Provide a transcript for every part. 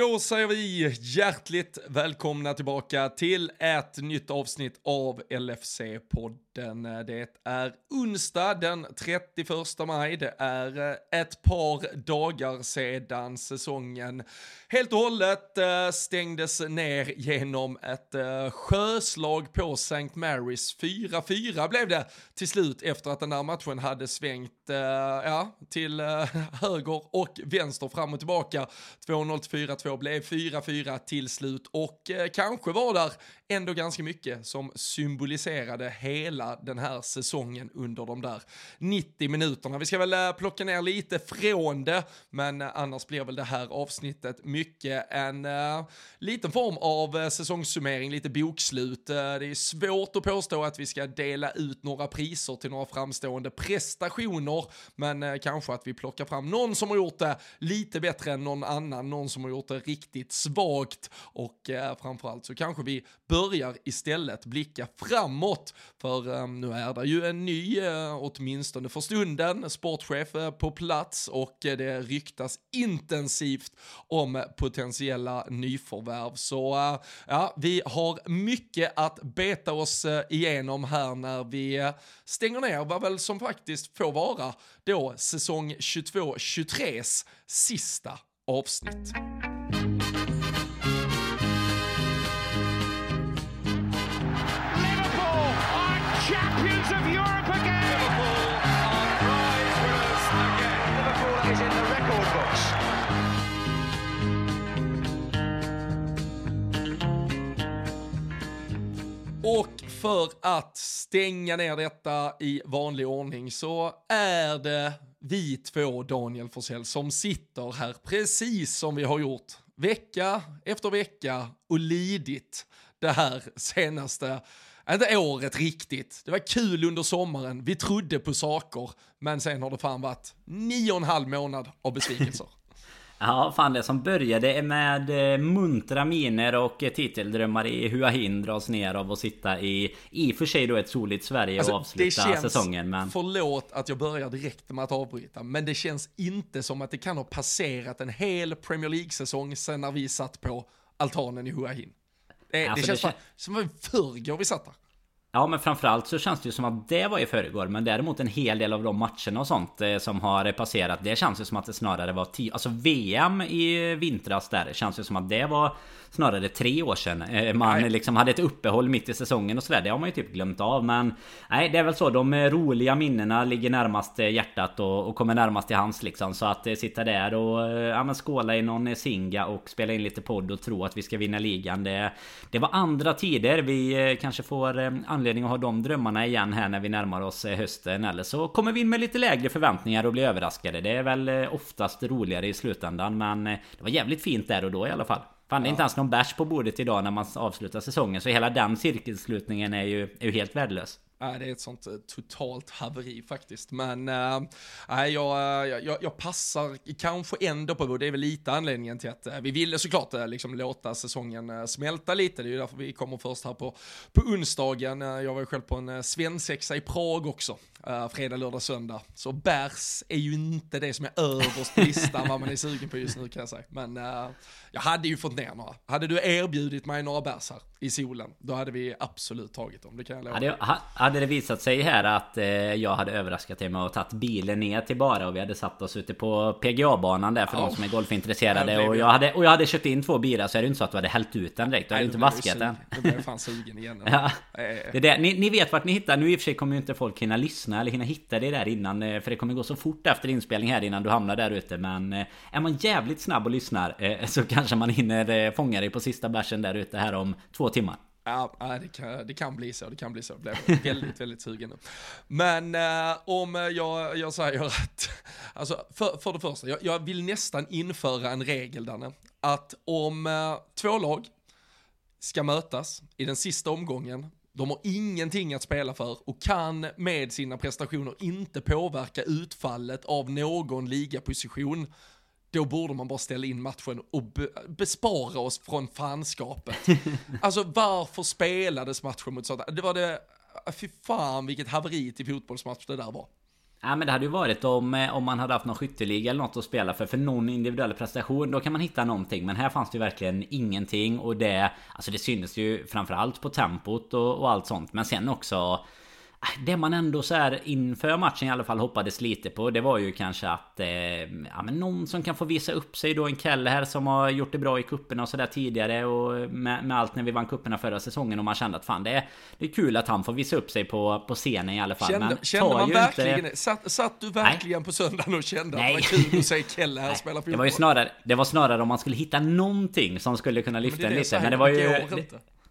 Då säger vi hjärtligt välkomna tillbaka till ett nytt avsnitt av LFC-podden. Det är onsdag den 31 maj. Det är eh, ett par dagar sedan säsongen helt och hållet eh, stängdes ner genom ett eh, sjöslag på St. Mary's. 4-4 blev det till slut efter att den där matchen hade svängt ja, till höger och vänster fram och tillbaka. 2-0 till 4-2 blev 4-4 till slut och kanske var där ändå ganska mycket som symboliserade hela den här säsongen under de där 90 minuterna. Vi ska väl eh, plocka ner lite från det, men eh, annars blir väl det här avsnittet mycket en uh, liten form av uh, säsongssummering, lite bokslut. Uh, det är svårt att påstå att vi ska dela ut några priser till några framstående prestationer, men kanske att vi plockar fram någon som har gjort det lite bättre än någon annan, någon som har gjort det riktigt svagt och framförallt så kanske vi börjar istället blicka framåt, för ehm, nu är det ju en ny, eh, åtminstone för stunden, sportchef eh, på plats och eh, det ryktas intensivt om potentiella nyförvärv. Så ja, vi har mycket att beta oss igenom här när vi stänger ner vad väl som faktiskt får vara då säsong 22-23s sista avsnitt. Och för att stänga ner detta i vanlig ordning så är det vi två, Daniel Forsell, som sitter här precis som vi har gjort vecka efter vecka och lidit det här senaste, inte året riktigt. Det var kul under sommaren, vi trodde på saker, men sen har det fan varit nio och en halv månad av besvikelser. Ja, fan det som började med eh, muntra miner och eh, titeldrömmar i Hua Hin dras ner av att sitta i i och för sig då ett soligt Sverige alltså, och avsluta det känns, säsongen. Men... Förlåt att jag börjar direkt med att avbryta, men det känns inte som att det kan ha passerat en hel Premier League-säsong sen när vi satt på altanen i Hua Hin. Det, alltså, det känns det som förrgår vi satt där. Ja men framförallt så känns det ju som att det var i förrgår Men däremot en hel del av de matcherna och sånt eh, som har passerat Det känns ju som att det snarare var tio Alltså VM i vintras där känns ju som att det var snarare tre år sedan. Eh, man nej. liksom hade ett uppehåll mitt i säsongen och sådär. Det har man ju typ glömt av. Men nej, det är väl så. De eh, roliga minnena ligger närmast eh, hjärtat och, och kommer närmast till hans liksom. Så att sitta där och ja, men skåla i någon singa och spela in lite podd och tro att vi ska vinna ligan. Det, det var andra tider. Vi kanske får anledning att ha de drömmarna igen här när vi närmar oss hösten. Eller så kommer vi in med lite lägre förväntningar och blir överraskade. Det är väl oftast roligare i slutändan. Men det var jävligt fint där och då i alla fall. Fan det är inte ens någon bärs på bordet idag när man avslutar säsongen. Så hela den cirkelslutningen är ju, är ju helt värdelös. Nej, det är ett sånt uh, totalt haveri faktiskt. Men uh, jag, jag, jag, passar kanske ändå på, det är väl lite anledningen till att vi ville såklart liksom låta säsongen smälta lite. Det är ju därför vi kommer först här på, på onsdagen. jag var ju själv på en svensexa i Prag också. fredag, lördag, söndag. Så bärs är ju inte det som är överst på listan vad man är sugen på just nu kan jag säga. Men jag hade ju fått ner några. Hade du erbjudit mig några bärs här i solen, då hade vi absolut tagit dem. Det kan jag lova. Hade, hade det visat sig här att eh, jag hade överraskat dig med att tagit bilen ner till Bara och vi hade satt oss ute på PGA-banan där för oh. de som är golfintresserade och jag, hade, och jag hade köpt in två bilar så är det inte så att du hade hällt ut den direkt. Du hade inte vaskat den. Då blev jag fan sugen igen. ja. det är det. Ni, ni, vet vart ni hittar. Nu i och för sig kommer ju inte folk hinna lyssna eller hinna hitta det där innan. Eh, för det kommer gå så fort efter inspelning här innan du hamnar där ute. Men eh, är man jävligt snabb och lyssnar så kanske man hinner fånga dig på sista bärsen där ute här om två timmar. Ja, det kan, det kan bli så, det kan bli så. Jag blev väldigt, väldigt sugen nu. Men eh, om jag, jag säger att, alltså för, för det första, jag, jag vill nästan införa en regel Danne, att om eh, två lag ska mötas i den sista omgången, de har ingenting att spela för och kan med sina prestationer inte påverka utfallet av någon ligaposition då borde man bara ställa in matchen och be bespara oss från fanskapet. alltså varför spelades matchen mot sådana? Det var det, fy fan vilket haveri till fotbollsmatch det där var. Ja men det hade ju varit om, eh, om man hade haft någon skytteliga eller något att spela för. För någon individuell prestation. Då kan man hitta någonting. Men här fanns det ju verkligen ingenting. Och det... Alltså det syntes ju framförallt på tempot och, och allt sånt. Men sen också det man ändå så här inför matchen i alla fall hoppades lite på Det var ju kanske att eh, ja, men någon som kan få visa upp sig då En Kelle här som har gjort det bra i kupperna och sådär tidigare Och med, med, allt när vi vann kupperna förra säsongen Och man kände att fan det är, det är kul att han får visa upp sig på, på scenen i alla fall Kände, men kände man verkligen inte... satt, satt du verkligen Nej. på söndagen och kände Nej. att det var kul att se Kelle här spela fotboll? Det var ju snarare Det var snarare om man skulle hitta någonting som skulle kunna lyfta en lite Men det var ju...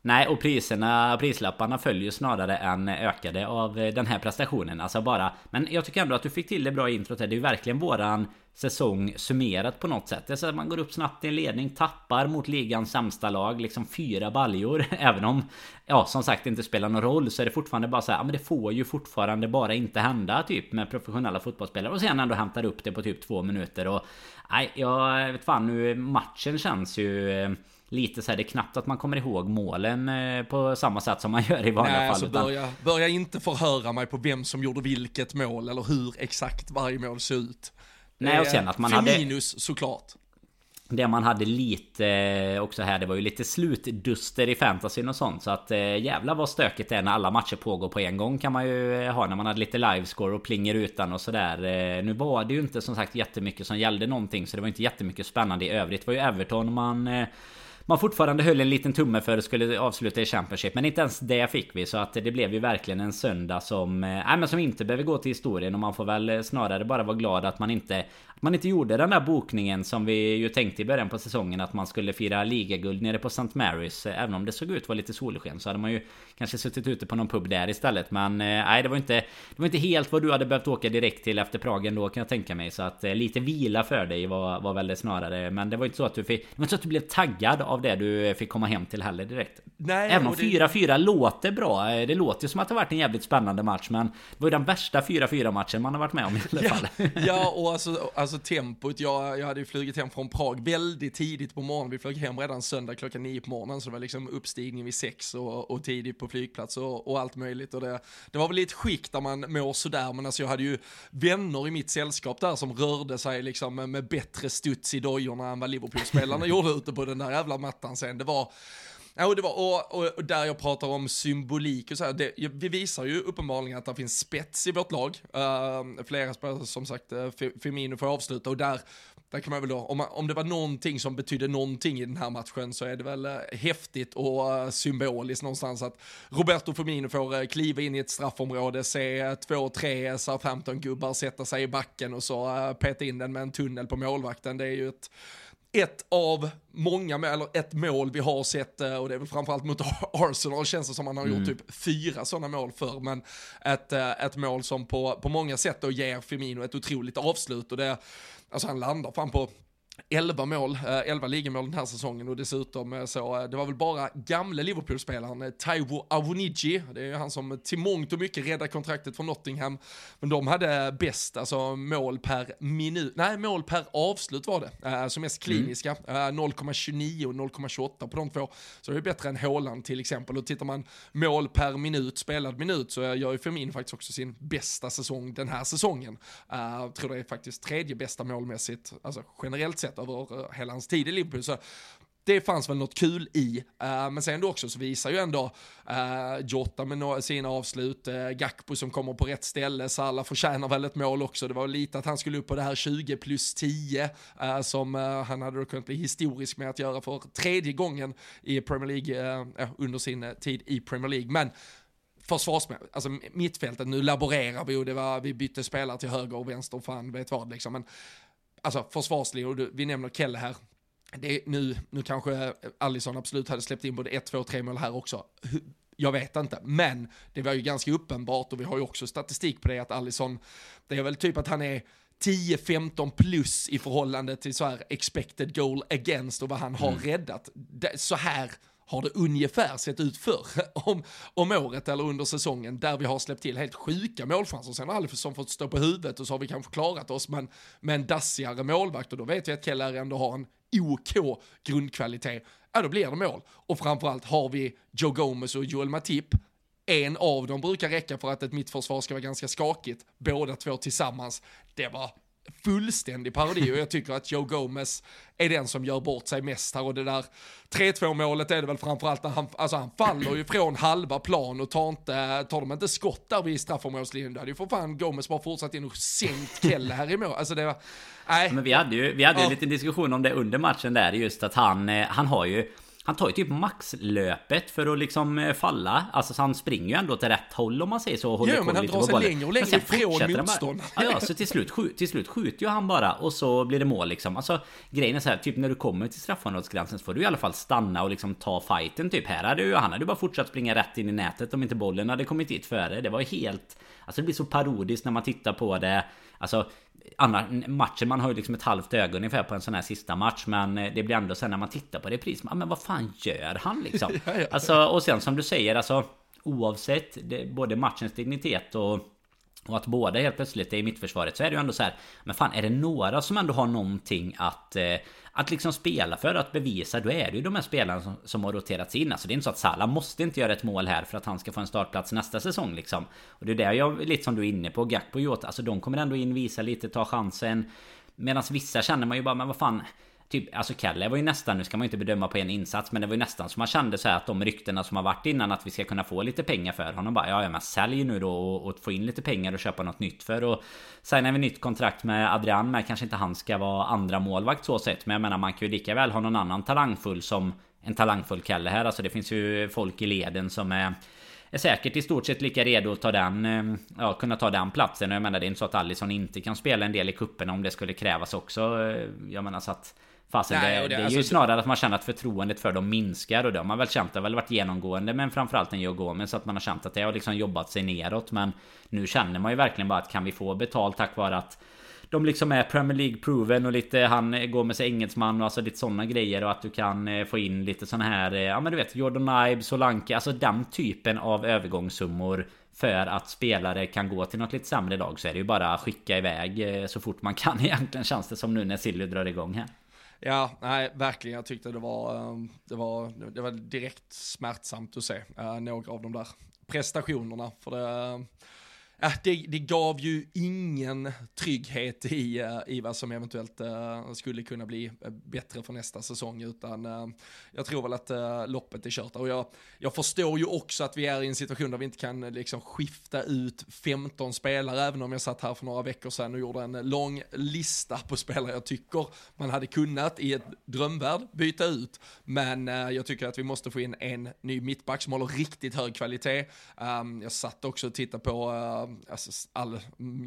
Nej, och priserna, prislapparna följer snarare än ökade av eh, den här prestationen. Alltså bara... Men jag tycker ändå att du fick till det bra introt här. Det är ju verkligen våran säsong summerat på något sätt. Det är så att man går upp snabbt i en ledning, tappar mot ligans sämsta lag, liksom fyra baljor. Även om, ja som sagt det inte spelar någon roll så är det fortfarande bara så här, ja men det får ju fortfarande bara inte hända typ med professionella fotbollsspelare. Och sen ändå hämtar upp det på typ två minuter och... Nej, jag vet fan nu, matchen känns ju eh, lite så här, det är knappt att man kommer ihåg målen eh, på samma sätt som man gör i vanliga Nej, fall. Alltså börja, börja inte förhöra mig på vem som gjorde vilket mål eller hur exakt varje mål ser ut. Nej, och sen att man hade... minus såklart. Det man hade lite eh, också här, det var ju lite slutduster i fantasyn och sånt. Så att eh, jävla vad stökigt det är när alla matcher pågår på en gång kan man ju ha när man hade lite livescore och plinger utan och sådär. Nu var det ju inte som sagt jättemycket som gällde någonting så det var inte jättemycket spännande i övrigt. Det var ju Everton man man fortfarande höll en liten tumme för att skulle avsluta i Championship. Men inte ens det fick vi. Så att det blev ju verkligen en söndag som... äh, nej men som inte behöver gå till historien. Och man får väl eh, snarare bara vara glad att man inte... Man inte gjorde den där bokningen som vi ju tänkte i början på säsongen. Att man skulle fira ligaguld nere på St. Marys. Eh, även om det såg ut att vara lite solsken. Så hade man ju kanske suttit ute på någon pub där istället. Men nej det var inte... Det var inte helt vad du hade behövt åka direkt till efter Prag ändå kan jag tänka mig. Så att lite vila för dig var, var väl det snarare. Men det var inte så att du fick... Det var inte så att du blev taggad av det du fick komma hem till heller direkt. Nej, Även om 4-4 det... låter bra. Det låter ju som att det varit en jävligt spännande match. Men det var ju den värsta 4-4 matchen man har varit med om i alla ja, fall. ja, och alltså, alltså Alltså tempot. Jag, jag hade ju flugit hem från Prag väldigt tidigt på morgonen. Vi flög hem redan söndag klockan nio på morgonen. Så det var liksom uppstigning vid sex och, och tidigt på flygplats och, och allt möjligt. Och det, det var väl ett skick där man mår sådär. Men alltså jag hade ju vänner i mitt sällskap där som rörde sig liksom med bättre studs i dojorna än vad Liverpool-spelarna gjorde ute på den där jävla mattan sen. Det var, Ja, och, det var, och, och, och, där jag pratar om symbolik och så här, det, vi visar ju uppenbarligen att det finns spets i vårt lag. Uh, flera spelare, som sagt, uh, Firmino får avsluta och där, där kan man väl då, om, man, om det var någonting som betydde någonting i den här matchen så är det väl uh, häftigt och uh, symboliskt någonstans att Roberto Firmino får uh, kliva in i ett straffområde, se två, tre Southampton-gubbar sätta sig i backen och så uh, peta in den med en tunnel på målvakten. Det är ju ett ett av många, eller ett mål vi har sett, eh, och det är väl framförallt mot Arsenal, känns det som man har gjort mm. typ fyra sådana mål för, men ett, eh, ett mål som på, på många sätt då ger Firmino ett otroligt avslut och det, alltså han landar fram på 11 mål, 11 eh, ligamål den här säsongen och dessutom eh, så, eh, det var väl bara gamle Liverpool-spelaren Taiwo Awoniji, det är ju han som till mångt och mycket räddade kontraktet från Nottingham, men de hade bäst, alltså mål per minut, nej mål per avslut var det, som mest mm. kliniska, mm. 0,29 och 0,28 på de två, så det är bättre än Haaland till exempel, och tittar man mål per minut, spelad minut, så gör ju Firmin faktiskt också sin bästa säsong den här säsongen. Jag tror det är faktiskt tredje bästa målmässigt, alltså generellt sett över eh, hela hans tid i Liverpool. Så det fanns väl något kul i. Uh, men sen då också så visar ju ändå uh, Jota med sina avslut, uh, Gakpo som kommer på rätt ställe, Salah förtjänar väl ett mål också. Det var lite att han skulle upp på det här 20 plus 10 uh, som han hade då kunnat bli historisk med att göra för tredje gången i Premier League under sin tid i Premier League. Men försvarsspel, alltså mittfältet, nu laborerar vi och det var, vi bytte spelare till höger och vänster, fan vet vad liksom. Men alltså försvarslinje, och vi nämner Kelle här, det nu, nu kanske Allison absolut hade släppt in både ett, två, tre mål här också. Jag vet inte, men det var ju ganska uppenbart och vi har ju också statistik på det att Allison, det är väl typ att han är 10-15 plus i förhållande till så här expected goal against och vad han har mm. räddat. så här har det ungefär sett ut förr om, om året eller under säsongen där vi har släppt till helt sjuka målchanser. Sen har Alfredsson fått stå på huvudet och så har vi kanske klarat oss men med en dassigare målvakt och då vet vi att Keller ändå har en OK grundkvalitet. Ja, då blir det mål. Och framförallt har vi Joe Gomez och Joel Matip en av dem brukar räcka för att ett mittförsvar ska vara ganska skakigt. Båda två tillsammans. Det var fullständig parodi och jag tycker att Joe Gomez är den som gör bort sig mest här och det där 3-2 målet är det väl framförallt när han, alltså han faller ju från halva plan och tar inte, tar de inte skott där vid straffområdeslinjen, då hade ju för fan Gomez bara fortsatt in och sänkt Kelle här i mål. Alltså det var, nej. Men vi hade ju, vi hade ju ja. lite diskussion om det under matchen där just att han, eh, han har ju han tar ju typ maxlöpet för att liksom eh, falla. Alltså så han springer ju ändå till rätt håll om man säger så. Och håller jo, men han drar sig längre och längre ifrån motståndaren. Ja, ja, så till slut, till slut skjuter ju han bara och så blir det mål liksom. Alltså grejen är så här, typ när du kommer till straffområdesgränsen så får du i alla fall stanna och liksom ta fighten typ. Här hade ju, han hade ju bara fortsatt springa rätt in i nätet om inte bollen hade kommit dit före. Det var helt... Alltså det blir så parodiskt när man tittar på det. Alltså andra matchen, man har ju liksom ett halvt öga ungefär på en sån här sista match Men eh, det blir ändå sen när man tittar på repris Men vad fan gör han liksom? Alltså och sen som du säger alltså Oavsett det, både matchens dignitet och och att båda helt plötsligt är i mittförsvaret så är det ju ändå så här Men fan är det några som ändå har någonting att eh, att liksom spela för att bevisa Då är det ju de här spelarna som, som har roterats in. Alltså det är inte så att Salah måste inte göra ett mål här För att han ska få en startplats nästa säsong liksom. Och det är det jag lite som du är inne på Gakpo och Jota Alltså de kommer ändå in, visa lite, ta chansen. Medan vissa känner man ju bara men vad fan Typ, alltså Kalle var ju nästan, nu ska man ju inte bedöma på en insats Men det var ju nästan som man kände så här att de ryktena som har varit innan Att vi ska kunna få lite pengar för honom bara Ja ja men sälj nu då och, och få in lite pengar och köpa något nytt för Och signar vi nytt kontrakt med Adrian med Kanske inte han ska vara andra målvakt så sett Men jag menar man kan ju lika väl ha någon annan talangfull som En talangfull Kalle här Alltså det finns ju folk i leden som är är säkert i stort sett lika redo att ta den, eh, ja, kunna ta den platsen. Och jag menar det är inte så att Allison inte kan spela en del i kupperna om det skulle krävas också. Eh, jag menar så att Fasen, det, det, det, är alltså, ju snarare att man känner att förtroendet för dem minskar och det har man väl känt, det har väl varit genomgående men framförallt en Joe Gomez att man har känt att det har liksom jobbat sig neråt. Men nu känner man ju verkligen bara att kan vi få betalt tack vare att de liksom är Premier League proven och lite han går med sig engelsman och alltså lite sådana grejer och att du kan eh, få in lite sån här eh, Ja men du vet Jordan Ibe, Solanke Alltså den typen av övergångssummor För att spelare kan gå till något lite sämre lag så är det ju bara att skicka iväg eh, så fort man kan egentligen känns det som nu när Silly drar igång här Ja, nej, verkligen. Jag tyckte det var, ehm, det var, det var direkt smärtsamt att se uh, några av de där prestationerna. För det, ehm, Äh, det, det, gav ju ingen trygghet i, eh, i vad som eventuellt eh, skulle kunna bli eh, bättre för nästa säsong, utan jag tror väl att loppet är kört. Och jag, jag förstår ju också att vi är i en situation där vi inte kan liksom skifta ut 15 spelare, även om jag satt här för några veckor sedan och gjorde en lång lista på spelare jag tycker man hade kunnat i ett drömvärld byta ut. Men jag tycker att vi måste få in en ny mittback som håller riktigt hög kvalitet. Ehm, jag satt också och tittade på alltså, all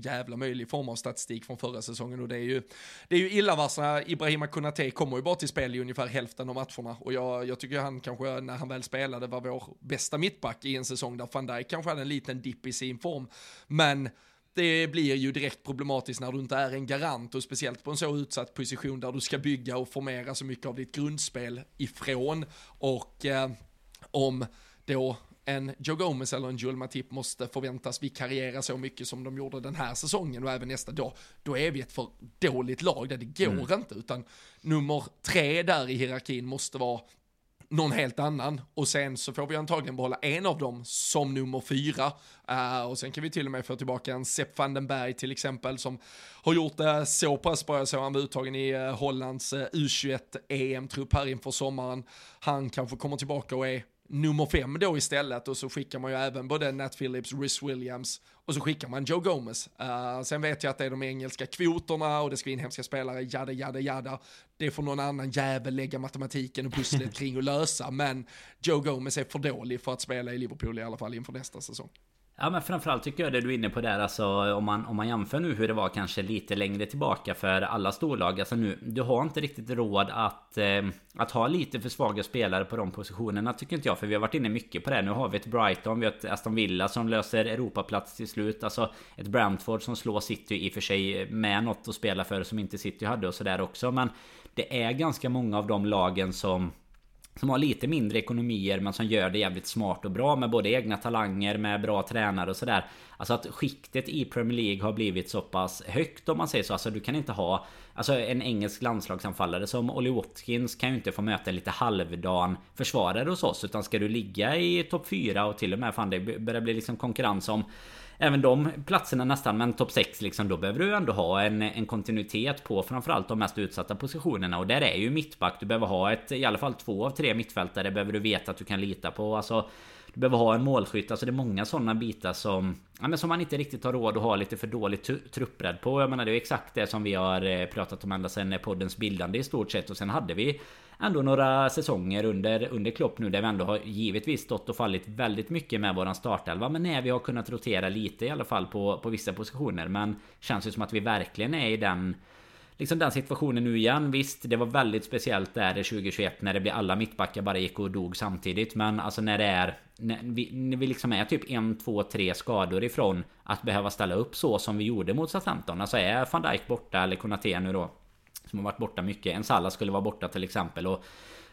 jävla möjlig form av statistik från förra säsongen och det är ju, det är ju illavarslande. Ibrahima Konate kommer ju bara till spel i ungefär hälften av matcherna och jag, jag tycker han kanske när han väl spelade var vår bästa mittback i en säsong där van Dijk kanske hade en liten dipp i sin form. Men det blir ju direkt problematiskt när du inte är en garant och speciellt på en så utsatt position där du ska bygga och formera så mycket av ditt grundspel ifrån och eh, om då en Joe Gomez eller en Joel Matip måste förväntas vikariera så mycket som de gjorde den här säsongen och även nästa dag, då är vi ett för dåligt lag där det går mm. inte, utan nummer tre där i hierarkin måste vara någon helt annan och sen så får vi antagligen behålla en av dem som nummer fyra uh, och sen kan vi till och med få tillbaka en Sepp van den Berg till exempel som har gjort det så pass bra, jag såg han var uttagen i uh, Hollands uh, U21 EM-trupp här inför sommaren. Han kanske kommer tillbaka och är nummer fem då istället och så skickar man ju även både Nat Phillips, Rhys Williams och så skickar man Joe Gomez. Uh, sen vet jag att det är de engelska kvoterna och det ska inhemska spelare, jada jada jada. Det får någon annan jävel lägga matematiken och pusslet kring och lösa, men Joe Gomez är för dålig för att spela i Liverpool i alla fall inför nästa säsong. Ja men framförallt tycker jag det du är inne på där alltså om man, om man jämför nu hur det var kanske lite längre tillbaka för alla storlag. Alltså nu, du har inte riktigt råd att, eh, att ha lite för svaga spelare på de positionerna tycker inte jag För vi har varit inne mycket på det Nu har vi ett Brighton, vi har ett Aston Villa som löser Europaplats till slut. Alltså ett Brentford som slår City i och för sig med något att spela för som inte City hade och sådär också. Men det är ganska många av de lagen som som har lite mindre ekonomier men som gör det jävligt smart och bra med både egna talanger med bra tränare och sådär Alltså att skiktet i Premier League har blivit så pass högt om man säger så. Alltså du kan inte ha Alltså en engelsk landslagsanfallare som Olly Watkins kan ju inte få möta en lite halvdan försvarare hos oss. Utan ska du ligga i topp 4 och till och med fan det börjar bli liksom konkurrens om Även de platserna nästan, men topp 6 liksom, då behöver du ändå ha en, en kontinuitet på framförallt de mest utsatta positionerna. Och där är ju mittback, du behöver ha ett, i alla fall två av tre mittfältare behöver du veta att du kan lita på. Alltså du behöver ha en målskytt. Alltså det är många sådana bitar som... Ja, men som man inte riktigt har råd att ha lite för dålig truppbredd på. Jag menar det är exakt det som vi har eh, pratat om ända sedan eh, poddens bildande i stort sett. Och sen hade vi ändå några säsonger under, under Klopp nu där vi ändå har givetvis stått och fallit väldigt mycket med våran startelva. Men när vi har kunnat rotera lite i alla fall på, på vissa positioner. Men känns ju som att vi verkligen är i den liksom den situationen nu igen. Visst, det var väldigt speciellt där 2021 när det blev alla mittbackar bara gick och dog samtidigt. Men alltså när det är... När vi, när vi liksom är typ en, två, tre skador ifrån att behöva ställa upp så som vi gjorde mot Southampton. Alltså är van Dijk borta eller Konaté nu då. Som har varit borta mycket. En Salah skulle vara borta till exempel. Och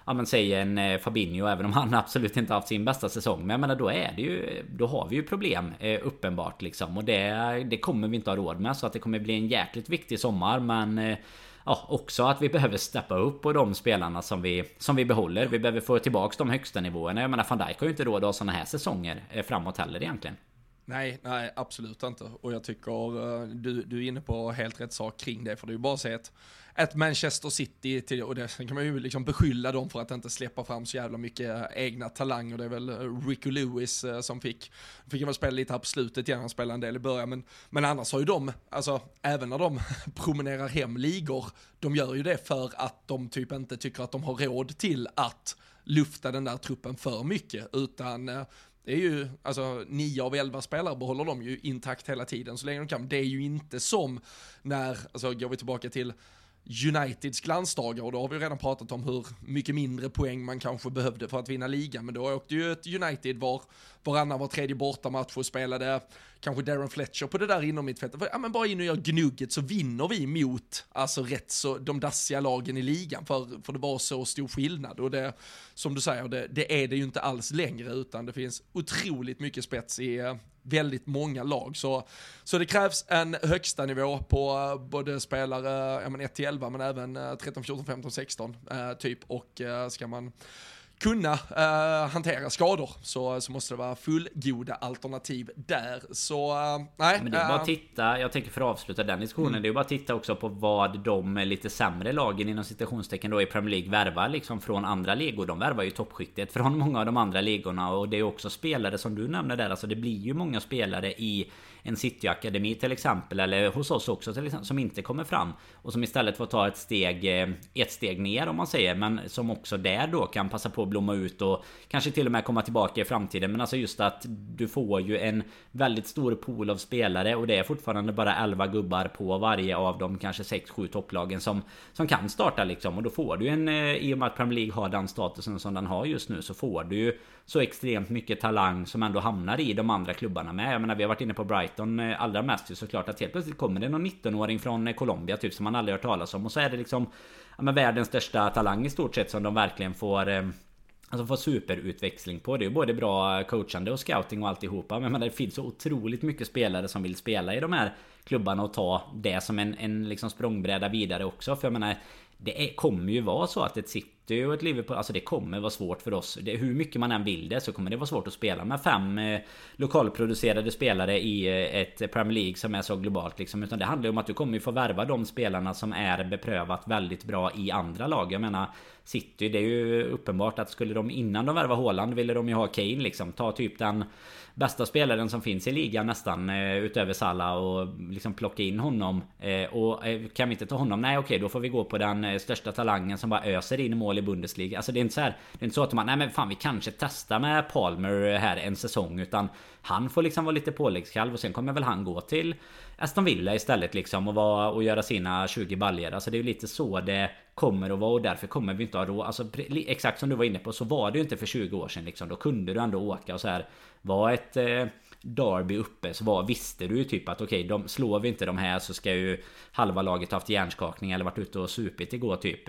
ja men säg en eh, Fabinho även om han absolut inte haft sin bästa säsong. Men jag menar då är det ju Då har vi ju problem eh, uppenbart liksom. Och det, det kommer vi inte ha råd med. Så att det kommer bli en jäkligt viktig sommar. Men eh, Ja, också att vi behöver steppa upp på de spelarna som vi, som vi behåller. Vi behöver få tillbaks de högsta nivåerna. Jag menar van Dijk har ju inte råd att ha sådana här säsonger framåt heller egentligen. Nej, nej absolut inte. Och jag tycker du, du är inne på helt rätt sak kring det. För det är ju bara att se att ett Manchester City till, och det kan man ju liksom beskylla dem för att inte släppa fram så jävla mycket eh, egna talanger. Det är väl eh, Ricky Lewis eh, som fick, fick väl spela lite här på slutet igen, han spelade en del i början, men, men annars har ju de, alltså även när de promenerar hem ligor, de gör ju det för att de typ inte tycker att de har råd till att lufta den där truppen för mycket, utan det är ju, alltså nio av elva spelare behåller de ju intakt hela tiden så länge de kan. Det är ju inte som när, alltså går vi tillbaka till Uniteds glansdagar och då har vi redan pratat om hur mycket mindre poäng man kanske behövde för att vinna ligan. Men då åkte ju ett United var, varannan var tredje bortamatch och spelade kanske Darren Fletcher på det där inom mittfältet. Ja men bara in och gör gnugget så vinner vi mot alltså rätt så de dassiga lagen i ligan för, för det var så stor skillnad. Och det, som du säger, det, det är det ju inte alls längre utan det finns otroligt mycket spets i eh, väldigt många lag. Så, så det krävs en högsta nivå på eh, både spelare ja, men 1 till 11 men även 13, 14, 15, 16 eh, typ. Och eh, ska man kunna uh, hantera skador så, så måste det vara fullgoda alternativ där. Så uh, nej. Men det är bara att titta, jag tänker för att avsluta den diskussionen, mm. det är bara att titta också på vad de lite sämre lagen inom citationstecken då i Premier League värvar liksom från andra ligor. De värvar ju toppskiktet från många av de andra ligorna och det är också spelare som du nämner där, alltså det blir ju många spelare i en cityakademi till exempel Eller hos oss också till exempel Som inte kommer fram. Och som istället får ta ett steg eh, Ett steg ner om man säger Men som också där då kan passa på att blomma ut Och kanske till och med komma tillbaka i framtiden. Men alltså just att Du får ju en Väldigt stor pool av spelare Och det är fortfarande bara 11 gubbar på varje av de kanske 6-7 topplagen som Som kan starta liksom. Och då får du en eh, I och med att Premier League har den statusen som den har just nu Så får du ju så extremt mycket talang som ändå hamnar i de andra klubbarna med Jag menar vi har varit inne på Brighton eh, allra mest ju såklart att helt plötsligt kommer det någon 19-åring från eh, Colombia typ som man aldrig hört talas om och så är det liksom ja, men världens största talang i stort sett som de verkligen får eh, Alltså får superutväxling på. Det är ju både bra coachande och scouting och alltihopa. Men det finns så otroligt mycket spelare som vill spela i de här klubbarna och ta det som en, en liksom språngbräda vidare också. För jag menar det är, kommer ju vara så att ett City och ett Liverpool, alltså det kommer vara svårt för oss. Det, hur mycket man än vill det så kommer det vara svårt att spela med fem eh, lokalproducerade spelare i eh, ett Premier League som är så globalt liksom. Utan det handlar ju om att du kommer ju få värva de spelarna som är beprövat väldigt bra i andra lag. Jag menar City, det är ju uppenbart att skulle de innan de värvar Haaland ville de ju ha Kane liksom. Ta typ den bästa spelaren som finns i ligan nästan eh, utöver Salah och liksom plocka in honom. Eh, och eh, kan vi inte ta honom? Nej okej, då får vi gå på den eh, största talangen som bara öser in mål i Bundesliga. Alltså det är inte så här, Det är inte så att man, nej men fan vi kanske testar med Palmer här en säsong utan han får liksom vara lite påläggskalv och sen kommer väl han gå till Aston Villa istället liksom och, vara, och göra sina 20 baljor. Alltså det är ju lite så det kommer att vara och därför kommer vi inte ha råd. Alltså exakt som du var inne på så var det ju inte för 20 år sedan liksom. Då kunde du ändå åka och så här vara ett, eh, Derby uppe så var, visste du ju typ att okej, okay, slår vi inte de här så ska ju halva laget haft hjärnskakning eller varit ute och supit igår typ.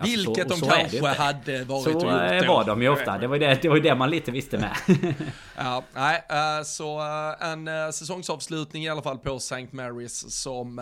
Alltså, Vilket så, de kanske hade varit så och gjort. Så var de ju ofta. Det var ju det, det, var det man lite visste med. ja, nej, så en säsongsavslutning i alla fall på St. Mary's som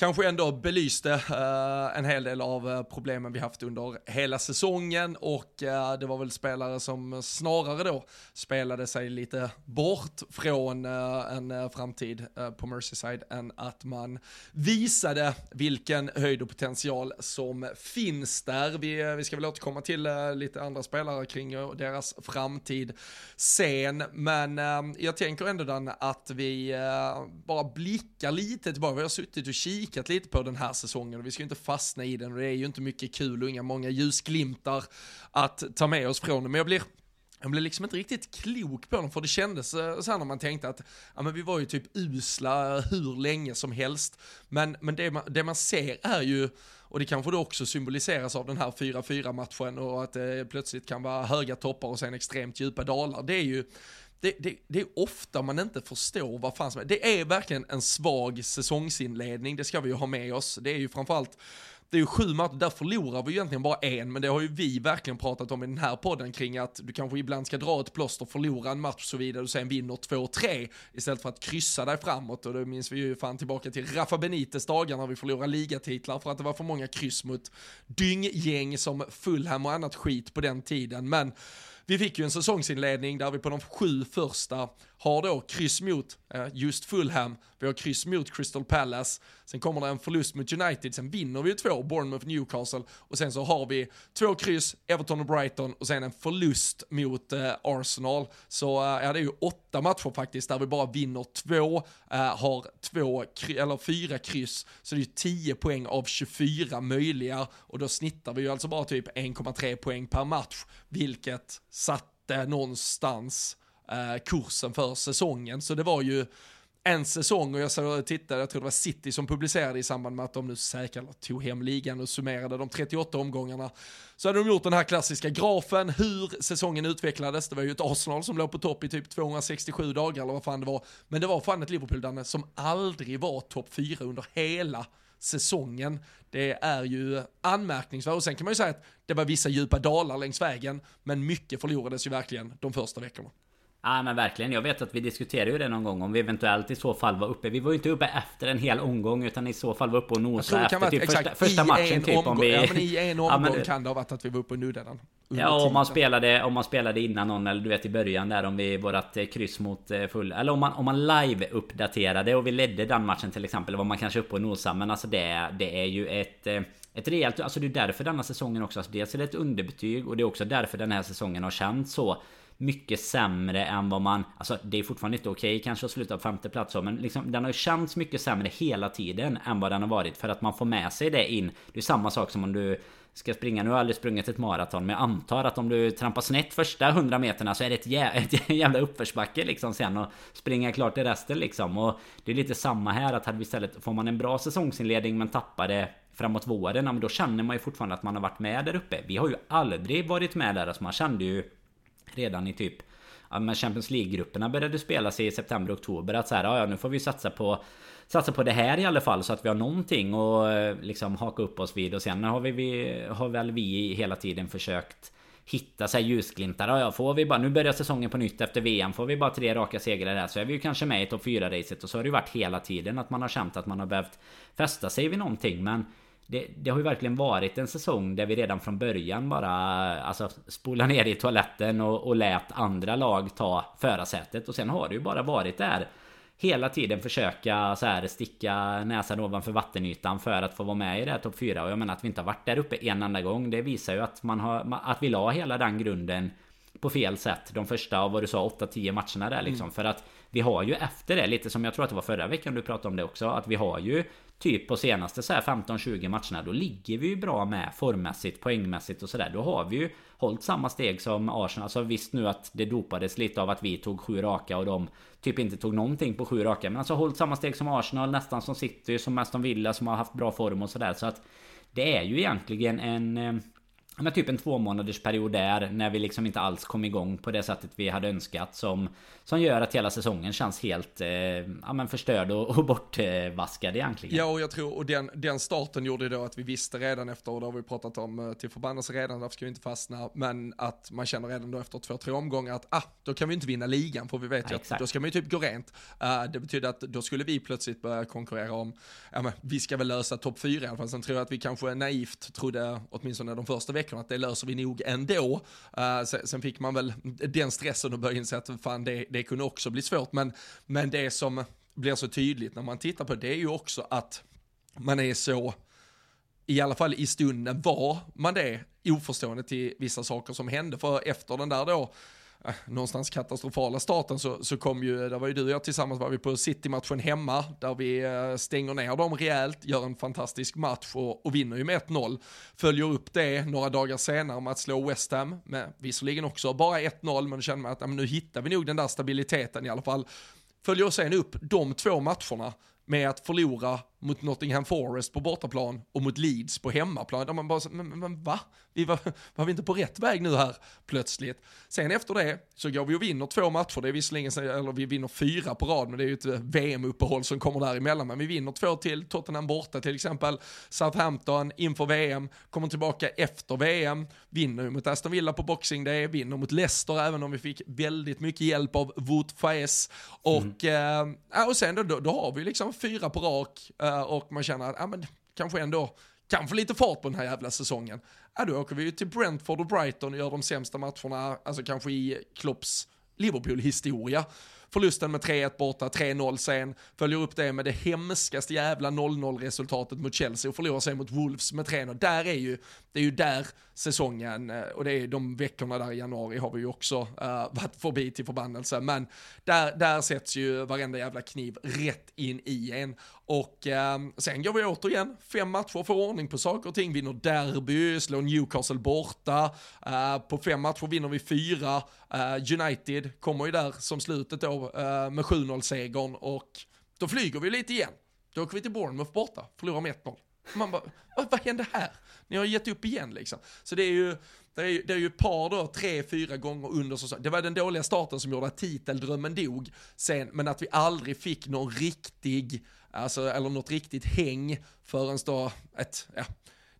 kanske ändå belyste uh, en hel del av uh, problemen vi haft under hela säsongen och uh, det var väl spelare som snarare då spelade sig lite bort från en framtid på Merseyside än att man visade vilken höjd och potential som finns där. Vi, vi ska väl återkomma till lite andra spelare kring deras framtid sen, men jag tänker ändå Dan att vi bara blickar lite tillbaka. Vi har suttit och kikat kikat lite på den här säsongen och vi ska ju inte fastna i den och det är ju inte mycket kul och inga många ljusglimtar att ta med oss från den. Men jag blir jag blev liksom inte riktigt klok på dem för det kändes eh, så här när man tänkte att ja, men vi var ju typ usla hur länge som helst. Men, men det, man, det man ser är ju, och det kanske då också symboliseras av den här 4-4 matchen och att det plötsligt kan vara höga toppar och sen extremt djupa dalar. Det är ju det, det, det, är ofta man inte förstår vad fan som är. Det är verkligen en svag säsongsinledning, det ska vi ju ha med oss. Det är ju framförallt det är ju sju matcher, där förlorar vi ju egentligen bara en, men det har ju vi verkligen pratat om i den här podden kring att du kanske ibland ska dra ett plåster, förlora en match så vidare och sen vinner två, tre istället för att kryssa dig framåt och då minns vi ju fan tillbaka till Rafa Benites dagar när vi förlorade ligatitlar för att det var för många kryss mot dynggäng som Fulham och annat skit på den tiden, men vi fick ju en säsongsinledning där vi på de sju första har då kryss mot eh, just Fulham, vi har kryss mot Crystal Palace, sen kommer det en förlust mot United, sen vinner vi ju två, Bournemouth Newcastle, och sen så har vi två kryss, Everton och Brighton, och sen en förlust mot eh, Arsenal. Så eh, ja, det är ju åtta matcher faktiskt, där vi bara vinner två, eh, har två, eller fyra kryss, så det är ju 10 poäng av 24 möjliga, och då snittar vi ju alltså bara typ 1,3 poäng per match, vilket satte någonstans Eh, kursen för säsongen. Så det var ju en säsong och jag så tittade, jag tror det var City som publicerade i samband med att de nu säkrade, tog hem ligan och summerade de 38 omgångarna. Så hade de gjort den här klassiska grafen, hur säsongen utvecklades. Det var ju ett Arsenal som låg på topp i typ 267 dagar eller vad fan det var. Men det var fan ett Liverpool som aldrig var topp 4 under hela säsongen. Det är ju anmärkningsvärt och sen kan man ju säga att det var vissa djupa dalar längs vägen, men mycket förlorades ju verkligen de första veckorna. Ja men verkligen. Jag vet att vi diskuterade ju det någon gång om vi eventuellt i så fall var uppe. Vi var ju inte uppe efter en hel omgång utan i så fall var uppe och nosade efter typ första, första matchen typ om vi... Ja men i en omgång ja, men, kan det ha varit att vi var uppe och nuddade den. Ja om man spelade, om man spelade innan någon eller du vet i början där om vi vårat eh, kryss mot eh, full... Eller om man, om man live uppdaterade och vi ledde den matchen till exempel var man kanske uppe och nosade. Men alltså det, det är ju ett... Eh, ett rejält, alltså det är därför denna säsongen också, alltså dels är det ett underbetyg och det är också därför den här säsongen har känts så mycket sämre än vad man... Alltså det är fortfarande inte okej okay, kanske att sluta på femte plats Men liksom, den har ju känts mycket sämre hela tiden än vad den har varit. För att man får med sig det in. Det är samma sak som om du ska springa. Nu har jag aldrig sprungit ett maraton men jag antar att om du trampar snett första 100 meterna så är det ett, jä ett jävla uppförsbacke liksom sen och springa klart i resten liksom. Och det är lite samma här att hade vi istället får man en bra säsongsinledning men tappar det framåt våren. Då känner man ju fortfarande att man har varit med där uppe. Vi har ju aldrig varit med där. Alltså man kände ju redan i typ ja, men Champions League-grupperna började spelas i september, oktober. Att så här, ja, nu får vi satsa på Satsa på det här i alla fall så att vi har någonting att eh, liksom haka upp oss vid. Och sen har, vi, vi, har väl vi hela tiden försökt hitta så här ljusglimtar. Ja, ja, får vi bara, nu börjar säsongen på nytt efter VM. Får vi bara tre raka segrar där så är vi ju kanske med i topp 4-racet. Och så har det ju varit hela tiden att man har känt att man har behövt fästa sig vid någonting. Men det, det, har ju verkligen varit en säsong där vi redan från början bara alltså, spolar ner i toaletten och, och lät andra lag ta förarsätet. Och sen har det ju bara varit där hela tiden försöka så här sticka näsan ovanför vattenytan för att få vara med i det här topp 4. Och jag menar att vi inte har varit där uppe en enda gång. Det visar ju att man har att vi la hela den grunden på fel sätt. De första av vad du sa 8-10 matcherna där liksom. Mm. För att vi har ju efter det lite som jag tror att det var förra veckan du pratade om det också. Att vi har ju typ på senaste så här 15-20 matcherna då ligger vi ju bra med formmässigt, poängmässigt och sådär. Då har vi ju hållit samma steg som Arsenal. Alltså visst nu att det dopades lite av att vi tog sju raka och de typ inte tog någonting på sju raka. Men alltså hållit samma steg som Arsenal, nästan som City, som Aston Villa som har haft bra form och sådär. Så att det är ju egentligen en... Eh, men typ en två månaders period där när vi liksom inte alls kom igång på det sättet vi hade önskat som Som gör att hela säsongen känns helt eh, ja, men förstörd och, och bortvaskad egentligen. Ja och jag tror, och den, den starten gjorde då att vi visste redan efter, och det har vi pratat om eh, till förbannelse redan, därför ska vi inte fastna, men att man känner redan då efter två, tre omgångar att ah, då kan vi inte vinna ligan för vi vet ju att då ska man ju typ gå rent. Uh, det betyder att då skulle vi plötsligt börja konkurrera om, ja men vi ska väl lösa topp fyra i alla fall, sen tror jag att vi kanske naivt trodde, åtminstone de första veckorna, att det löser vi nog ändå. Eh, uh, sen, sen, fick man väl den stressen och började inse att fan det, det kunde också bli svårt. Men, men det som blir så tydligt när man tittar på det är ju också att man är så, i alla fall i stunden var man det oförstående till vissa saker som hände. För efter den där då någonstans katastrofala starten så, så kom ju, där var ju du och jag tillsammans var vi på City-matchen hemma, där vi eh, stänger ner dem rejält, gör en fantastisk match och, och vinner ju med 1-0. Följer upp det några dagar senare med att slå West Ham, med visserligen också bara 1-0, men då känner man att ja, nu hittar vi nog den där stabiliteten i alla fall. Följer sen upp de två matcherna med att förlora mot Nottingham Forest på bortaplan och mot Leeds på hemmaplan. Där man bara, men, men va? Vi var, var vi inte på rätt väg nu här plötsligt? Sen efter det så går vi och vinner två matcher, det är visserligen, eller vi vinner fyra på rad, men det är ju ett VM-uppehåll som kommer däremellan, men vi vinner två till, Tottenham borta till exempel, Southampton inför VM, kommer tillbaka efter VM, vinner mot Aston Villa på Boxing Day, vinner mot Leicester, även om vi fick väldigt mycket hjälp av Wout Faes, och, mm. äh, och sen då, då, då har vi liksom fyra på rak, Eh, Eh, och man känner att, ja men kanske ändå, kan få lite fart på den här jävla säsongen. Ja då åker vi ju till Brentford och Brighton och gör de sämsta matcherna, alltså kanske i Klopps Liverpool-historia. Förlusten med 3-1 borta, 3-0 sen, följer upp det med det hemskaste jävla 0-0 resultatet mot Chelsea och förlorar sen mot Wolves med 3-0. Där är ju, det är ju där säsongen, eh, och det är de veckorna där i januari har vi ju också uh, varit förbi till förbannelse, men där, där sätts ju varenda jävla kniv rätt in i en. Och eh, sen går vi återigen fem matcher, får ordning på saker och ting, vinner derby, slår Newcastle borta, Eh, på fem matcher vinner vi fyra, eh, United kommer ju där som slutet då eh, med 7-0-segern och då flyger vi lite igen. Då åker vi till Bournemouth borta, förlorar med 1-0. Man bara, vad, vad hände här? Ni har gett upp igen liksom. Så det är ju, det är, ju, det är ju ett par då, tre, fyra gånger under säsongen. Det var den dåliga starten som gjorde att titeldrömmen dog sen, men att vi aldrig fick någon riktig, alltså, eller något riktigt häng förrän då ett, ja,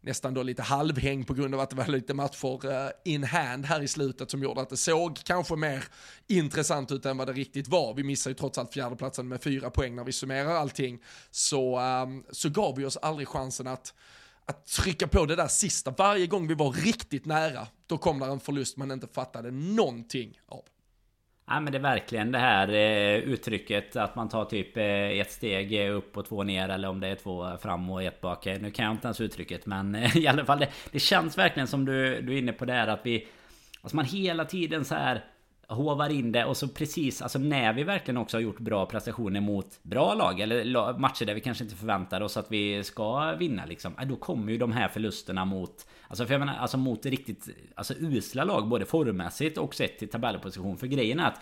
nästan då lite halvhäng på grund av att det var lite matcher eh, in hand här i slutet som gjorde att det såg kanske mer intressant ut än vad det riktigt var. Vi missar ju trots allt fjärdeplatsen med fyra poäng när vi summerar allting. Så, ehm, så gav vi oss aldrig chansen att att trycka på det där sista. Varje gång vi var riktigt nära, då kom där en förlust man inte fattade någonting av. Ja men det är verkligen det här eh, uttrycket att man tar typ eh, ett steg eh, upp och två ner eller om det är två fram och ett bak. Eh, nu kan jag inte ens uttrycket men eh, i alla fall det, det känns verkligen som du, du är inne på det här att vi... Alltså man hela tiden så här hovar in det och så precis alltså när vi verkligen också har gjort bra prestationer mot bra lag eller matcher där vi kanske inte förväntar oss att vi ska vinna liksom. Då kommer ju de här förlusterna mot Alltså för jag menar alltså mot riktigt alltså usla lag både formmässigt och sett till tabellposition för grejen är att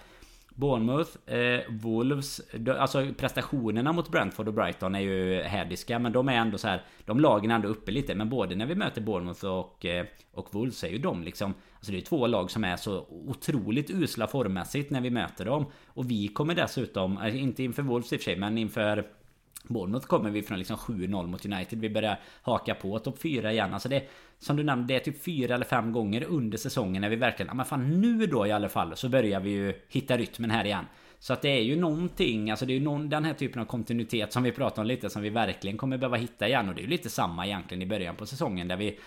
Bournemouth, eh, Wolves, alltså prestationerna mot Brentford och Brighton är ju hädiska men de är ändå så här De lagen är ändå uppe lite. Men både när vi möter Bournemouth och, eh, och Wolves är ju de liksom Alltså det är två lag som är så otroligt usla formmässigt när vi möter dem. Och vi kommer dessutom, eh, inte inför Wolves i och för sig men inför Bournemouth kommer vi från liksom 7-0 mot United. Vi börjar haka på topp 4 igen. Alltså det, som du nämnde, det är typ 4 eller 5 gånger under säsongen när vi verkligen... Ja men fan nu då i alla fall så börjar vi ju hitta rytmen här igen. Så att det är ju någonting, alltså det är ju någon, den här typen av kontinuitet som vi pratar om lite som vi verkligen kommer behöva hitta igen. Och det är ju lite samma egentligen i början på säsongen där vi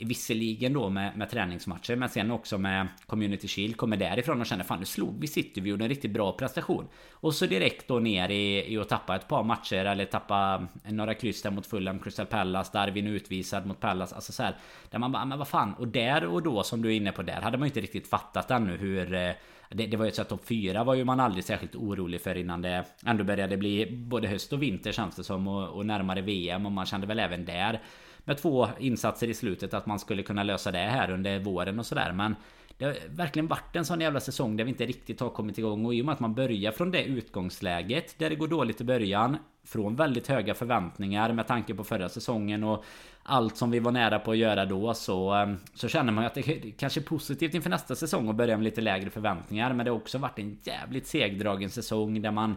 Visserligen då med, med träningsmatcher men sen också med Community Shield kommer därifrån och känner fan nu slog vi City vi gjorde en riktigt bra prestation. Och så direkt då ner i, i att tappa ett par matcher eller tappa några kryss där mot Fulham, Crystal Palace, Darwin utvisad mot Palace. Alltså så här, Där man bara, men vad fan. Och där och då som du är inne på där hade man ju inte riktigt fattat ännu hur eh, det, det var ju så att topp 4 var ju man aldrig särskilt orolig för innan det ändå började bli både höst och vinter känns det som och, och närmare VM och man kände väl även där med två insatser i slutet att man skulle kunna lösa det här under våren och sådär. Men det har verkligen varit en sån jävla säsong där vi inte riktigt har kommit igång och i och med att man börjar från det utgångsläget där det går dåligt i början från väldigt höga förväntningar med tanke på förra säsongen och allt som vi var nära på att göra då så, ehm, så känner man ju att det kanske är positivt inför nästa säsong och börja med lite lägre förväntningar. Men det har också varit en jävligt segdragen säsong där man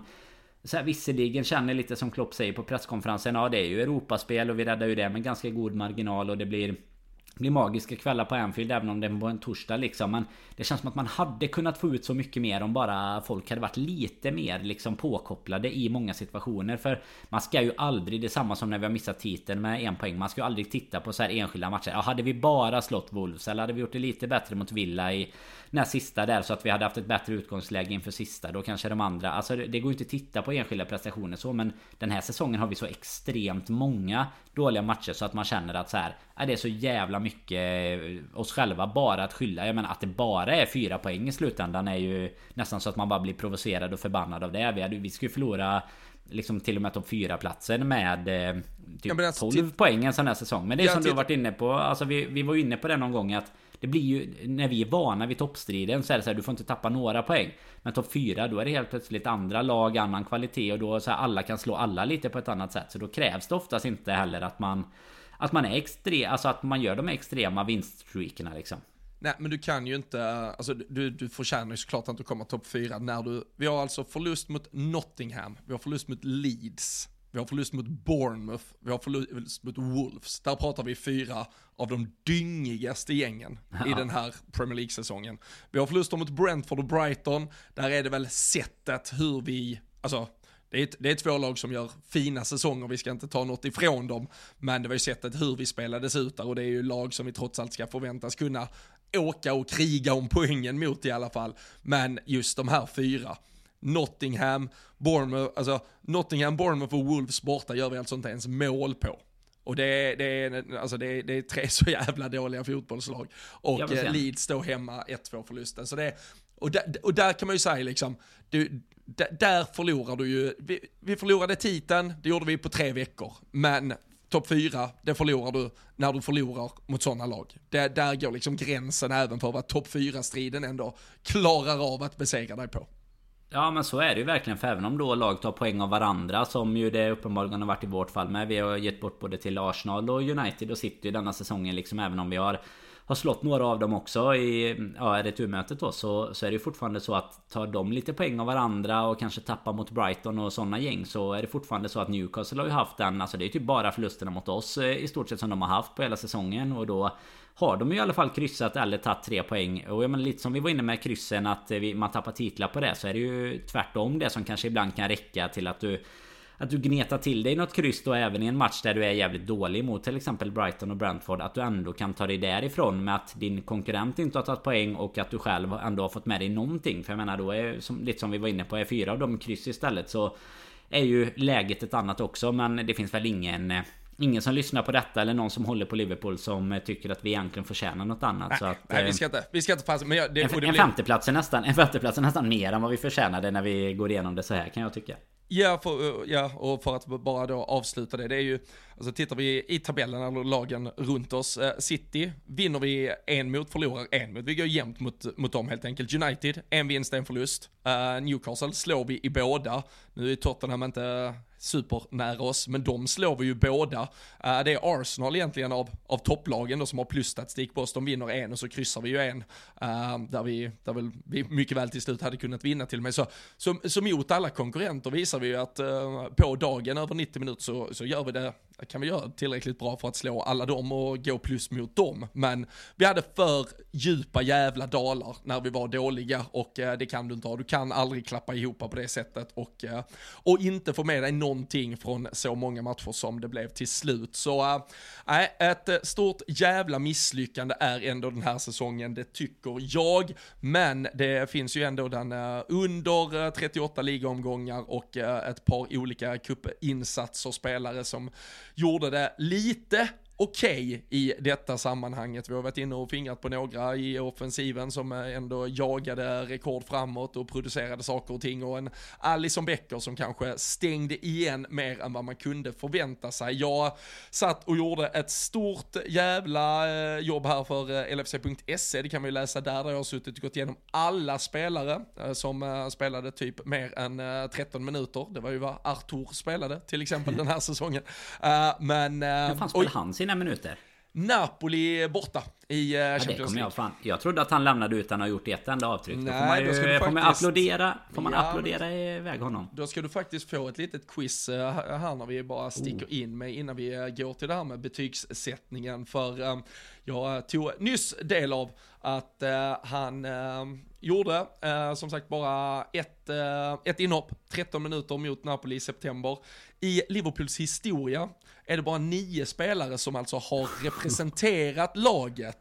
så här, visserligen känner lite som Klopp säger på presskonferensen. Ja det är ju Europaspel och vi räddar ju det med ganska god marginal och det blir blir magiska kvällar på Anfield även om det var en torsdag liksom. Men det känns som att man hade kunnat få ut så mycket mer om bara folk hade varit lite mer liksom påkopplade i många situationer. För man ska ju aldrig, det är samma som när vi har missat titeln med en poäng. Man ska ju aldrig titta på så här enskilda matcher. Ja, hade vi bara slått Wolves eller hade vi gjort det lite bättre mot Villa i den sista där så att vi hade haft ett bättre utgångsläge inför sista. Då kanske de andra... Alltså det går ju inte att titta på enskilda prestationer så men den här säsongen har vi så extremt många dåliga matcher så att man känner att så här, är det så jävla mycket oss själva bara att skylla. Jag menar att det bara är fyra poäng i slutändan är ju nästan så att man bara blir provocerad och förbannad av det. Vi, hade, vi skulle förlora liksom till och med topp 4 platsen med eh, typ ja, alltså, 12 poäng en sån här säsong. Men det är ja, som du har varit inne på. Alltså vi, vi var ju inne på det någon gång att det blir ju, när vi är vana vid toppstriden så är det så här, du får inte tappa några poäng. Men topp 4 då är det helt plötsligt andra lag, annan kvalitet och då så här, alla kan slå alla lite på ett annat sätt. Så då krävs det oftast inte heller att man att man är extrem, alltså att man gör de extrema vinststreakerna liksom. Nej, men du kan ju inte, alltså du, du förtjänar ju såklart att du kommer topp 4 när du, vi har alltså förlust mot Nottingham, vi har förlust mot Leeds, vi har förlust mot Bournemouth, vi har förlust mot Wolves. Där pratar vi fyra av de dyngigaste gängen ja. i den här Premier League-säsongen. Vi har förluster mot Brentford och Brighton, där är det väl sättet hur vi, alltså det är, det är två lag som gör fina säsonger, vi ska inte ta något ifrån dem, men det var ju sättet hur vi spelades ut där och det är ju lag som vi trots allt ska förväntas kunna åka och kriga om poängen mot i alla fall. Men just de här fyra, Nottingham, Bournemouth, alltså Nottingham, Bournemouth och Wolves borta gör vi alltså inte ens mål på. Och det är, det, är, alltså det, är, det är tre så jävla dåliga fotbollslag. Och eh, Leeds står hemma 1-2 förlusten. Så det, och, där, och där kan man ju säga liksom, du, där förlorar du ju, vi, vi förlorade titeln, det gjorde vi på tre veckor. Men topp fyra, det förlorar du när du förlorar mot sådana lag. Det, där går liksom gränsen även för vad topp fyra striden ändå klarar av att besegra dig på. Ja men så är det ju verkligen för även om då lag tar poäng av varandra som ju det uppenbarligen har varit i vårt fall med. Vi har gett bort både till Arsenal och United och City denna säsongen liksom även om vi har har slått några av dem också i ja, returmötet då så, så är det fortfarande så att tar de lite poäng av varandra och kanske tappar mot Brighton och sådana gäng så är det fortfarande så att Newcastle har ju haft den, alltså det är typ bara förlusterna mot oss eh, i stort sett som de har haft på hela säsongen och då har de ju i alla fall kryssat eller tagit tre poäng. Och jag menar lite som vi var inne med kryssen att eh, vi, man tappar titlar på det så är det ju tvärtom det som kanske ibland kan räcka till att du att du gnetar till dig något kryss då även i en match där du är jävligt dålig mot till exempel Brighton och Brentford. Att du ändå kan ta dig därifrån med att din konkurrent inte har tagit poäng och att du själv ändå har fått med dig någonting. För jag menar då är som, lite som vi var inne på, är fyra av dem kryss istället så är ju läget ett annat också. Men det finns väl ingen Ingen som lyssnar på detta eller någon som håller på Liverpool som tycker att vi egentligen förtjänar något annat. Nej, så att, nej vi ska inte, vi ska inte fasta. Men jag, det, en, en femteplats är nästan, en femteplats är nästan mer än vad vi förtjänade när vi går igenom det så här kan jag tycka. Ja, för, eh, ja, och för att bara då avsluta det, det är ju, alltså tittar vi i tabellen, eller lagen runt oss, eh, City vinner vi en mot, förlorar en mot, vi går jämnt mot, mot dem helt enkelt. United, en vinst, en förlust. Uh, Newcastle slår vi i båda, nu är Tottenham inte supernära oss, men de slår vi ju båda. Uh, det är Arsenal egentligen av, av topplagen då som har plusstatistik på oss. De vinner en och så kryssar vi ju en. Uh, där vi, där väl vi mycket väl till slut hade kunnat vinna till och med. Så, så, så mot alla konkurrenter visar vi ju att uh, på dagen över 90 minuter så, så gör vi det kan vi göra tillräckligt bra för att slå alla dem och gå plus mot dem. Men vi hade för djupa jävla dalar när vi var dåliga och det kan du inte ha. Du kan aldrig klappa ihop på det sättet och, och inte få med dig någonting från så många matcher som det blev till slut. Så eh, nej, äh, ett eh, stort jävla misslyckande är ändå den här säsongen, det tycker jag. Men det finns ju ändå den äh, under 38 ligaomgångar och äh, ett par olika cupinsatser spelare som gjorde det lite okej okay i detta sammanhanget. Vi har varit inne och fingrat på några i offensiven som ändå jagade rekord framåt och producerade saker och ting och en Alison Becker som kanske stängde igen mer än vad man kunde förvänta sig. Jag satt och gjorde ett stort jävla eh, jobb här för eh, LFC.se, det kan man ju läsa där, där jag har suttit och gått igenom alla spelare eh, som spelade typ mer än 13 minuter. Det var ju vad Artur spelade till exempel den här säsongen. Men... Hur fan spelade han sina minuter? Napoli borta i uh, Champions ja, League. Jag, fan. jag trodde att han lämnade utan att ha gjort ett enda avtryck. Nej, då får man ju, då faktiskt... får man applådera, får man ja, applådera iväg honom. Då ska du faktiskt få ett litet quiz uh, här när vi bara sticker oh. in med innan vi uh, går till det här med betygssättningen. För um, jag tog nyss del av att han gjorde som sagt bara ett, ett inhopp, 13 minuter mot Napoli i september. I Liverpools historia är det bara nio spelare som alltså har representerat laget,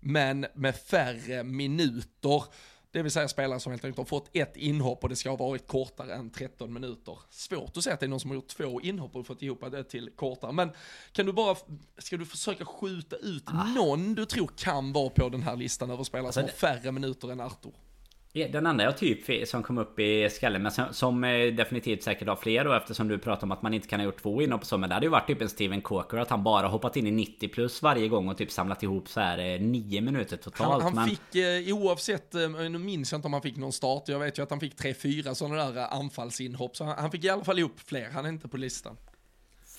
men med färre minuter. Det vill säga spelare som helt enkelt har fått ett inhopp och det ska ha varit kortare än 13 minuter. Svårt att säga att det är någon som har gjort två inhopp och fått ihop det till kortare. Men kan du bara, ska du försöka skjuta ut ah. någon du tror kan vara på den här listan över spelare som alltså har färre minuter än Artur? Den enda jag typ som kom upp i skallen men som, som eh, definitivt säkert har fler då eftersom du pratar om att man inte kan ha gjort två inhopp så men det hade ju varit typ en Steven Coker att han bara hoppat in i 90 plus varje gång och typ samlat ihop så här 9 eh, minuter totalt. Han, han men... fick eh, oavsett, nu minns jag inte om han fick någon start, jag vet ju att han fick 3-4 sådana där anfallsinhopp så han, han fick i alla fall ihop fler, han är inte på listan.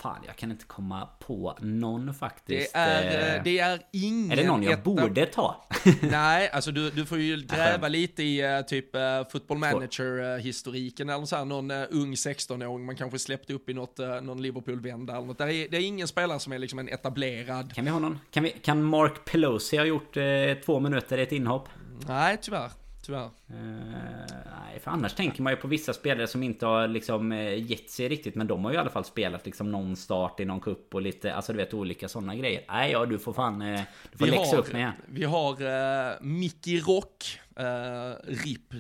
Fan, jag kan inte komma på någon faktiskt. Det är, eh, det är ingen... Är det någon jag etta... borde ta? Nej, alltså du, du får ju gräva lite i uh, typ football manager-historiken eller så här, någon ung 16-åring man kanske släppte upp i något, någon Liverpool-vända eller något. Det är, det är ingen spelare som är liksom en etablerad. Kan vi ha någon? Kan, vi, kan Mark Pelosi ha gjort två minuter i ett inhopp? Nej, tyvärr tyvärr. Uh, nej, för annars tänker man ju på vissa spelare som inte har liksom uh, gett sig riktigt. Men de har ju i alla fall spelat liksom någon start i någon kupp och lite, alltså du vet olika sådana grejer. Nej, ja du får fan, uh, du får vi läxa har, upp med. Vi har uh, Mickey Rock. Uh, RIP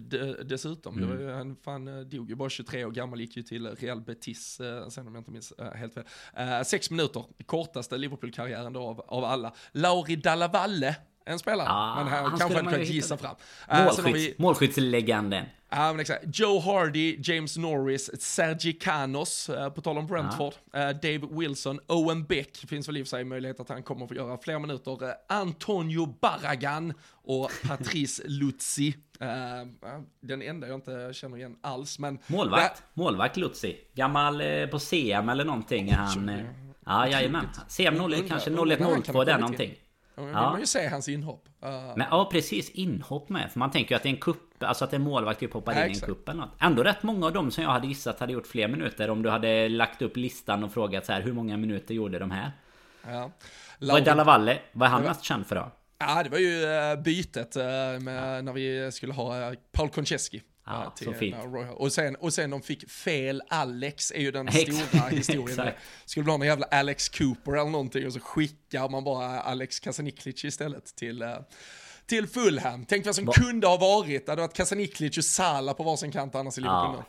dessutom. Mm. Det var ju, han fan, dog ju bara 23 år gammal, gick ju till Real Betis uh, sen om jag inte minns uh, helt fel. sex minuter, kortaste Liverpool-karriären då av, av alla. Lauri Dallavalle en spelare. Ah, men han, han kanske hade kunnat gissa fram. Eh, Målskytt, vi... Målskyttslegenden. Ja men exakt. Joe Hardy, James Norris, Sergi Canos, uh, på tal om Brentford, ah. uh, Dave Wilson, Owen Beck, finns väl i och för sig möjlighet att han kommer att få göra fler minuter, uh, Antonio Barragan och Patrice Luzzi. den enda jag inte känner igen alls, men... Målvakt, där... målvakt Luzzi. Gammal på CM eller någonting han... Ja, jajamän. CM 01, kanske 01-02 där någonting. Då vill ja. man ju se hans inhopp. Uh, men ja, precis. Inhopp med. För man tänker ju att det är en kupp, alltså att en målvakt typ hoppar ja, in i en kupp eller något. Ändå rätt många av dem som jag hade gissat hade gjort fler minuter om du hade lagt upp listan och frågat så här hur många minuter gjorde de här? Ja. Vad är Dalla vad är han mest känd för då? Ja, det var ju eh, bytet eh, med, när vi skulle ha Paul Konchesky. Ja, till, så fint. Och sen, och sen de fick fel Alex, är ju den stora historien. Skulle vara någon jävla Alex Cooper eller någonting och så skickar man bara Alex Kasaniklic istället till, uh, till Fulham. Tänk vad som Va? kunde ha varit, det hade varit Kasaniklic och Sala på varsin kant annars i Liverpool ja.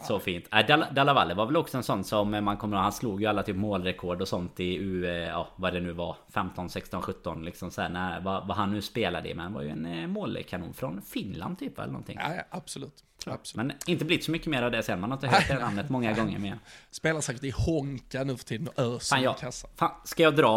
Så fint. Äh, Dalla Valle var väl också en sån som man kommer ihåg, han slog ju alla typ målrekord och sånt i U, eh, ja vad det nu var, 15, 16, 17 liksom sen när, vad, vad han nu spelade i. Men var ju en eh, målkanon från Finland typ eller någonting. Ja, ja absolut. Absolut. Men inte blivit så mycket mer av det sen. Man har inte hört det namnet många gånger mer. Spelar säkert i Honka nu för tiden och öser fan, jag. Fan, ska jag dra,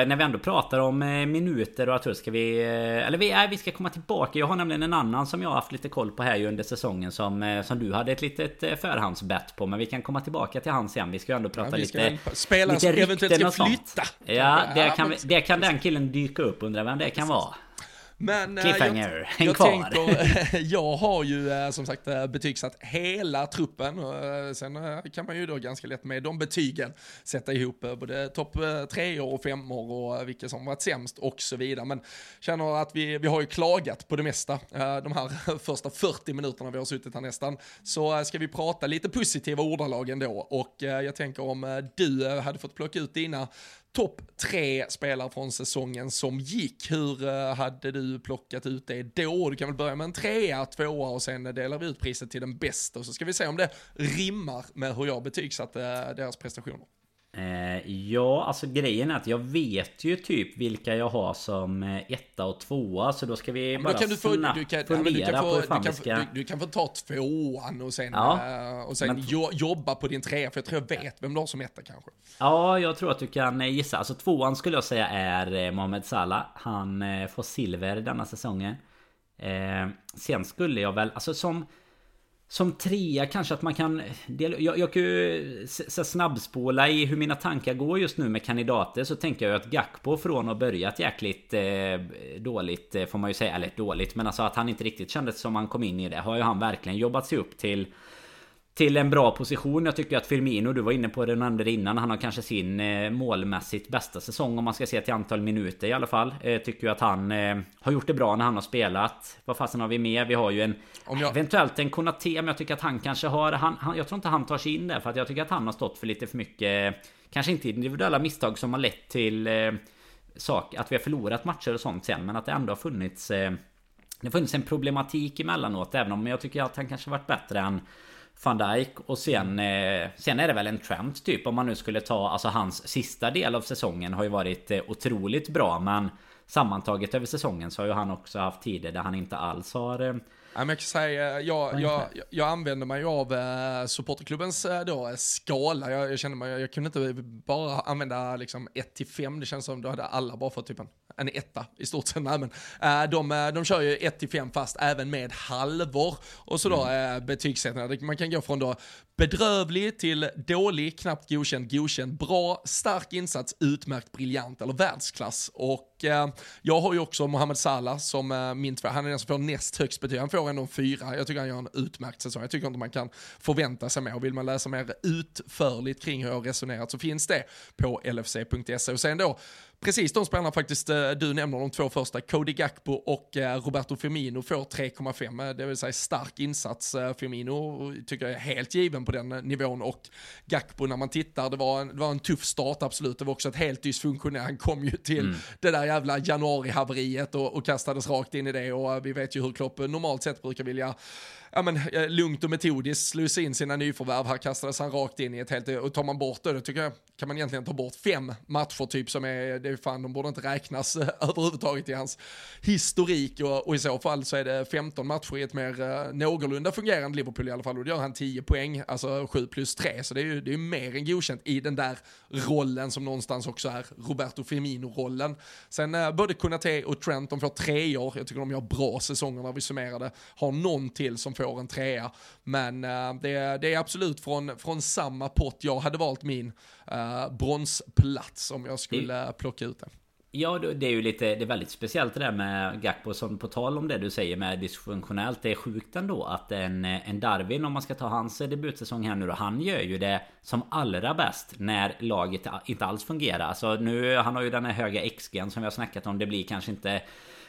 eh, när vi ändå pratar om minuter och att ska vi... Eller vi, nej, vi ska komma tillbaka. Jag har nämligen en annan som jag har haft lite koll på här ju under säsongen som, som du hade ett litet förhandsbett på. Men vi kan komma tillbaka till han sen. Vi ska ju ändå prata ja, lite... Spelare som eventuellt ska flytta. Ja, det kan, det kan den killen dyka upp. Undrar vem det kan vara. Men eh, Cliffhanger, jag, jag tänker, jag har ju eh, som sagt eh, betygsatt hela truppen. Sen kan man ju då ganska lätt med de betygen sätta ihop både topp tre och fem och vilka som varit sämst och så vidare. Men känner att vi, vi har ju klagat på det mesta de här första 40 minuterna vi har suttit här nästan. Så ska vi prata lite positiva ordalag ändå och jag tänker om du hade fått plocka ut dina topp tre spelare från säsongen som gick. Hur eh, hade du plockat ut det då? Du kan väl börja med en trea, tvåa och sen delar vi ut priset till den bästa. Och så ska vi se om det rimmar med hur jag betygsatte eh, deras prestationer. Eh, ja, alltså grejen är att jag vet ju typ vilka jag har som eh, etta och tvåa. Så då ska vi bara kan du få, snabbt du kan, fundera du kan få, på hur du fan kan, vi ska... du, du kan få ta tvåan och sen, Ja. eh, och sen Men- jo, jobba på din trea. För jag tror jag vet vem du har som etta kanske. Ja, jag tror att du kan gissa. Alltså tvåan skulle jag säga är Mohamed Salah. Han får silver denna säsongen. Sen skulle jag väl, alltså som... Som trea kanske att man kan... Jag, jag kan ju så snabbspåla snabbspola i hur mina tankar går just nu med kandidater. Så tänker jag att Gakpo från att börjat jäkligt eh, dåligt eh, får man ju säga. Eller dåligt, men alltså att han inte riktigt kändes som han kom in i det. Har ju han verkligen jobbat sig upp till till en bra position. Jag tycker att Firmino, du var inne på det, det innan. Han har kanske sin eh, målmässigt bästa säsong om man ska se till antal minuter i alla fall. Eh, tycker ju att han eh, har gjort det bra när han har spelat. Vad fasen har vi med? Vi har ju en... Jag- Eventuellt en Konate, men jag tycker att han kanske har... Han, han, jag tror inte han tar sig in där för att jag tycker att han har stått för lite för mycket... Kanske inte individuella misstag som har lett till sak, att vi har förlorat matcher och sånt sen, men att det ändå har funnits... Det har funnits en problematik emellanåt även om jag tycker att han kanske varit bättre än van Dijk och sen, eh, sen är det väl en Trent typ om man nu skulle ta Alltså hans sista del av säsongen har ju varit eh, otroligt bra men Sammantaget över säsongen så har ju han också haft tider där han inte alls har eh, Ja, jag kan säga, jag, jag, jag, använder mig av eh, supporterklubbens då, skala. Jag, jag kände mig, jag, jag kunde inte bara använda liksom 1 till 5. Det känns som då hade alla bara fått typ en, en etta i stort sett. Nej, men, eh, de, eh, de kör ju 1 till 5 fast även med halvor. Och så då Mm. betygssättningar. Man kan gå från då bedrövlig till dålig, knappt godkänd, godkänd, bra, stark insats, utmärkt, briljant eller världsklass. Och eh, jag har ju också Mohamed Salah som eh, min två, han är den som får näst högst betyg. Han får ändå en fyra. Jag tycker han gör en utmärkt säsong. Jag tycker inte man kan förvänta sig mer. Vill man läsa mer utförligt kring hur jag resonerat så finns det på lfc.se. Och sen då Precis de spelarna faktiskt eh, du nämner, de två första, Cody Gakpo och eh, Roberto Firmino får 3,5, eh, det vill säga stark insats. Firmino. Tycker jag är helt given på den nivån. Och Gakpo när man tittar, det var en, det var en tuff start absolut, det var också ett helt dysfunktionellt, han kom ju till det där jävla januari-haveriet och, och kastades rakt in i det. Och vi vet ju hur Klopp normalt sett brukar vilja ja, men, eh, lugnt och metodiskt slussa in sina nyförvärv. Här kastades han rakt in i ett helt, och tar man bort det, då tycker jag kan man egentligen ta bort fem matcher typ som är, det är fan, de borde inte räknas eh, överhuvudtaget i hans historik. Och, och i så fall så är det 15 matcher i ett mer uh, någorlunda fungerande Liverpool i alla fall. Och då gör han 10 poäng, alltså 7 plus 3, så det är ju det är mer än godkänt i den där rollen som någonstans också är Roberto Firmino-rollen. Sen uh, både Kunate och Trent, de får tre år, jag tycker de gör bra säsonger när vi summerar det, har någon till som får en trea, men eh, det, är- det är absolut från, från samma pott jag hade valt min eh, bronsplats om jag skulle plocka ut den. Ja, det det är ju lite, det är väldigt speciellt det där med Gakpo som på tal om det du säger med dysfunktionellt. Det är sjukt ändå att en, en Darwin, om man ska ta hans debutsäsong här nu då, han gör ju det som allra bäst när laget inte alls fungerar. Alltså nu, han har ju den här höga XG'n som vi har snackat om, det blir kanske inte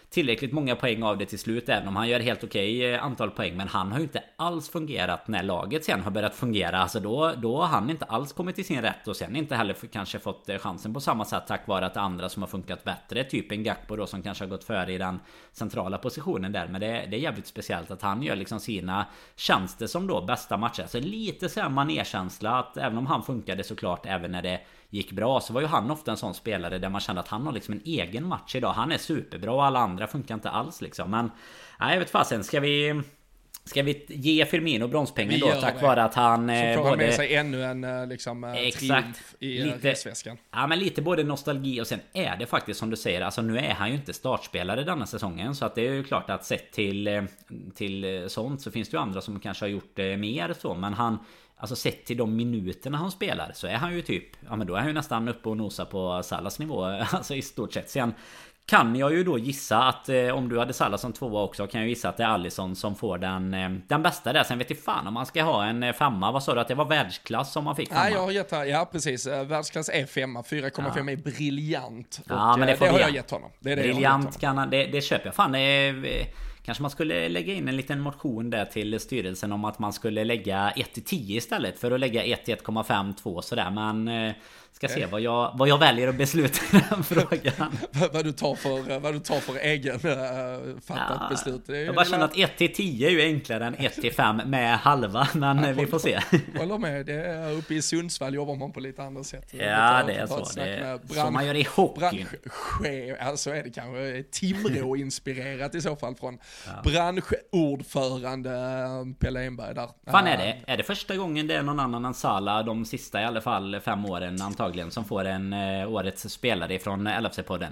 tillräckligt många poäng av det till slut Även om han gör helt okej okay antal poäng. Men han har ju inte alls fungerat när laget sen har börjat fungera. Alltså då, då har han inte alls kommit till sin rätt Och sen inte heller kanske fått eh, chansen på samma sätt Tack vare att andra som har funkat bättre Typ en Gakpo då som kanske har gått före i den centrala positionen där. Men det, det är jävligt speciellt att han gör liksom sina tjänster som då bästa matcher. Alltså lite såhär manerkänsla att även om han funkade såklart även när det gick bra så var ju han ofta en sån spelare där man kände att han har liksom en egen match idag. Han är superbra och alla andra funkar inte alls liksom. Men nej, jag vet fasen. Ska vi... Ska vi ge Firmino bronspengen då tack vare att han... Så eh, får han både- med sig ännu en eh, liksom, eh, Exakt. i Lite- resväskan. Ja men lite både nostalgi och sen är det faktiskt som du säger Alltså nu är han ju inte startspelare denna säsongen Så att det är ju klart att sett till Till sånt så finns det ju andra som kanske har gjort mer så Men han Alltså sett till de minuterna han spelar så är han ju typ Ja men då är han ju nästan uppe och nosar på Salas nivå Alltså i stort sett Sen kan jag ju då gissa att eh, om du hade Salah som tvåa också kan jag gissa att det är Allison som får den eh, Den bästa där Sen vet jag fan om man ska ha en eh, femma Vad sa du att det var världsklass som man fick femma? Nej, jag har gett ja precis, Eh, världsklass är femma, 4,5 är briljant. Ja, och, men det eh, får det har jag ge. gett honom. Det är det jag har gett Briljant honom. kan han, det, det köper jag fan. Det är, Kanske man skulle lägga in en liten motion där till styrelsen om att man skulle lägga 1 till 10 istället för att lägga 1 till 1,5 2 sådär. Men eh, Ska se vad jag, vad jag väljer att besluta i den frågan. vad, du tar för, vad du tar för egen uh, fattat ja, beslut. jag bara känner att 1 till 10 är ju enklare än 1 till 5 med halva. Men ja, vi får se. Håller med. Det är uppe i Sundsvall jobbar man på lite andra sätt. Ja, det är så. Det är bransch, så man gör i hockey. Bransch, alltså är det kanske Timrå-inspirerat i så fall från ja. branschordförande eh, Pelle Enberg där. Fan är det? Är det första gången det är någon annan än Sala de sista i alla fall fem åren antagligen? Antagligen som får en uh, årets spelare från LFC-podden.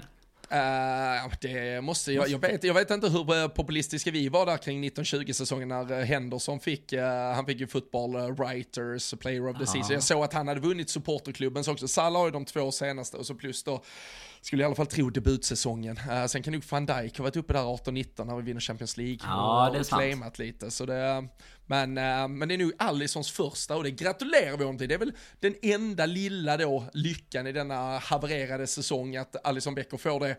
Uh, det måste jag, jag vet, jag vet inte hur eh, populistiska vi var där kring 1920-säsongen när Henderson fick, uh, han fick ju football writers, player of the season. Jag såg att han hade vunnit supporterklubben så också. Salah har ju de två senaste och så plus då skulle i alla fall tro debutsäsongen. Uh, sen kan nog van Dijk ha varit uppe där 18-19 när vi vinner Champions League. Ja, och, det är sant. claimat lite. Så det, men, uh, men det är nog Allisons första och det gratulerar vi honom till. Det är väl den enda lilla då lyckan i denna havererade säsong att Allison Becker får det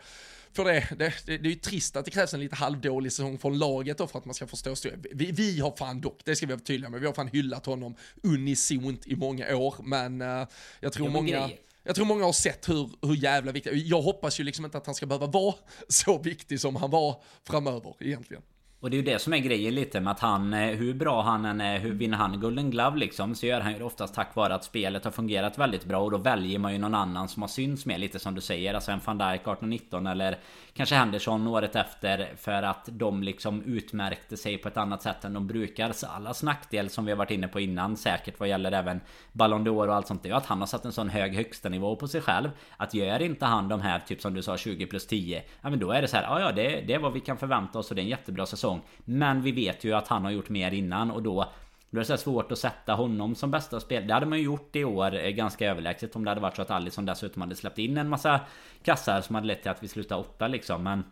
för det, det, det, det är ju trist att det krävs en lite halvdålig säsong från laget då för att man ska förstå vi, vi har fan dock, det ska vi vara tydliga med, vi har fan hyllat honom unisont i många år, men uh, jag tror många... Grejer jag tror många har sett hur, hur jävla viktig, jag hoppas ju liksom inte att han ska behöva vara så viktig som han var framöver egentligen. Och det är ju det som är grejen lite med att han, eh, hur bra han än är, hur vinner han Golden Glove liksom Så gör han ju det oftast tack vare att spelet har fungerat väldigt bra. Och då väljer man ju någon annan som har synts med lite som du säger. Alltså en van Dijk 18-19 eller kanske Henderson året efter För att de liksom utmärkte sig på ett annat sätt än de brukar. Så allas nackdel som vi har varit inne på innan säkert vad gäller även Ballon d'Or och allt sånt Det är ju att han har satt en sån hög högsta nivå på sig själv. Att gör inte han de här typ som du sa 20 plus 10 Ja men då är det så här, ja ja det, det är vad vi kan förvänta oss och det är en jättebra säsong. Men vi vet ju att han har gjort mer innan och då då är det så svårt att sätta honom som bästa spelare. Det hade man ju gjort i år eh, ganska överlägset om det hade varit så att Alisson dessutom hade släppt in en massa kassar som hade lett till att vi slutade åtta liksom. Men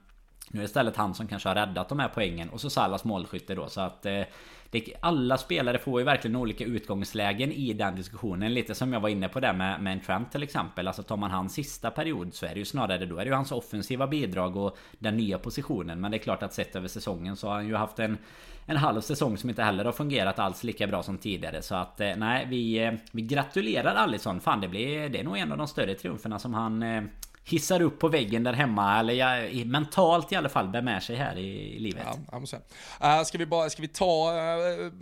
nu är det istället han som kanske har räddat de här poängen och så Salas målskytte då så att eh, det, alla spelare får ju verkligen olika utgångslägen i den diskussionen. Lite som jag var inne på där med, med en Trent till exempel. Alltså tar man hans sista period så är det ju snarare då är det ju hans offensiva bidrag och den nya positionen. Men det är klart att sett över säsongen så har han ju haft en en halv säsong som inte heller har fungerat alls lika bra som tidigare. Så att eh, nej, vi, eh, vi gratulerar Alisson. Fan det blir, det är nog en av de större triumferna som han eh, hissar upp på väggen där hemma. Eller jag, mentalt i alla fall bär med sig här i, i livet. Ja. Uh, ska vi bara, ska vi ta, uh,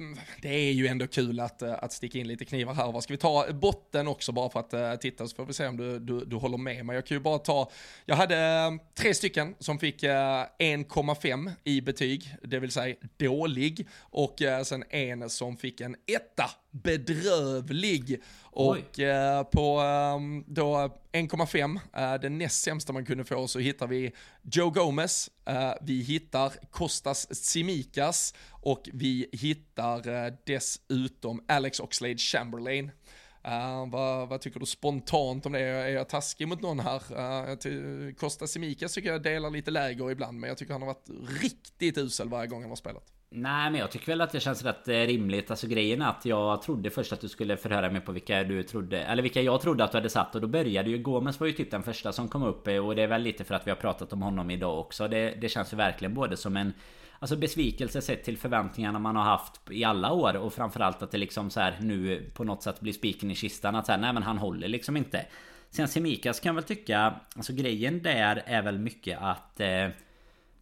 det är ju ändå kul att, uh, att sticka in lite knivar här. Va? Ska vi ta botten också bara för att uh, titta så får vi se om du, du, du håller med mig. Jag kan ju bara ta, jag hade tre stycken som fick 1,5 i betyg, det vill säga dålig. Och sen en som fick en etta, bedrövlig. Och eh, på eh, då 1,5, eh, den näst sämsta man kunde få, så hittar vi Joe Gomez, eh, vi hittar Kostas Tsimikas och vi hittar eh, dessutom Alex Oxlade Chamberlain. Uh, vad, vad, tycker du spontant om det? Är jag taskig mot någon här? Uh, Costa Simikas tycker jag delar lite läger ibland, men jag tycker han har varit riktigt usel varje gång han har spelat. Nej men jag tycker väl att det känns rätt eh, rimligt. Alltså grejen är att jag trodde först att du skulle förhöra mig på vilka du trodde Eller vilka jag trodde att du hade satt och då började ju Gomes var ju typ den första som kom upp eh, Och det är väl lite för att vi har pratat om honom idag också. Det, det känns ju verkligen både som en Alltså besvikelse sett till förväntningarna man har haft i alla år och framförallt att det liksom så här nu på något sätt blir spiken i kistan att säga nej men han håller liksom inte. Sen Semikas kan väl tycka Alltså grejen där är väl mycket att eh,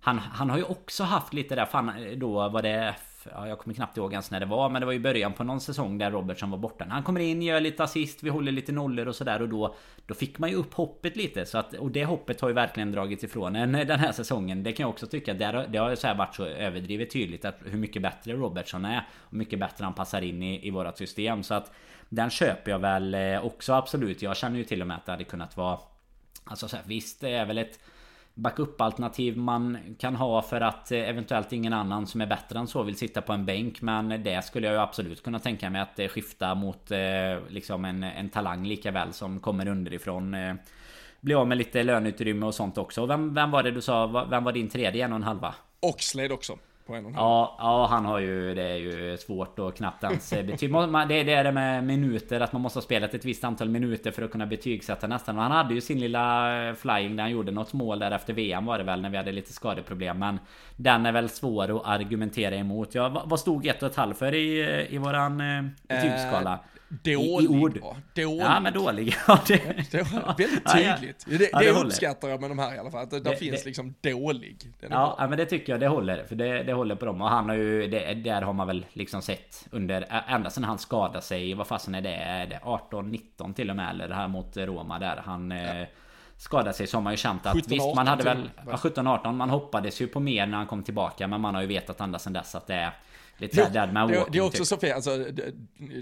han, han har ju också haft lite där, fan då var det Ja, jag kommer knappt ihåg ens när det var Men det var ju början på någon säsong där Robertson var borta. Han kommer in, gör lite assist, vi håller lite nollor och sådär och då Då fick man ju upp hoppet lite. Så att Och det hoppet har ju verkligen dragits ifrån en den här säsongen. Det kan jag också tycka Det, det har ju så varit så överdrivet tydligt att hur mycket bättre Robertson är Och mycket bättre han passar in i, i vårat system. Så att Den köper jag väl eh, också absolut. Jag känner ju till och med att det hade kunnat vara Alltså så här, visst det är väl ett backup-alternativ man kan ha för att eh, eventuellt ingen annan som är bättre än så vill sitta på en bänk. Men det skulle jag ju absolut kunna tänka mig att eh, skifta mot eh, liksom en, en talang lika väl som kommer underifrån. Bli av med lite löneutrymme och sånt också. Vem, vem var det du sa? Vem var din tredje en och en halva? Oxlade också på en och en halv. Ja, ja, han har ju... Det är ju svårt och knappt ens betyg. Det, det är det med minuter, att man måste ha spelat ett visst antal minuter för att kunna betygsätta nästan. Och han hade ju sin lilla flying där han gjorde något mål där efter VM var det väl, när vi hade lite skadeproblem. Men den är väl svår att argumentera emot. Ja, vad stod 1,5 för i, i våran eh, betygsskala? Dålig. I, ord. Dålig. Ja, men dålig. Ja, det, det, väldigt tydligt. Ja, ja. Det, det, det uppskattar jag med de här i alla fall. Att det, det finns liksom dålig. Ja, ja, men det tycker jag det håller. För det, det håller på dem. Och han har ju, det, där har man väl liksom sett under, ända sedan han skadade sig. Vad fasen är det? Är det 18-19 till och med? Eller det här mot Roma där. Han... Ja. Eh, skadade sig så har man ju känt att 17, visst man hade väl 17-18 Man hoppades ju på mer när han kom tillbaka Men man har ju vetat ända sedan dess att det är Lite såhär dead man walking, Det är också typ. så fel, alltså, det,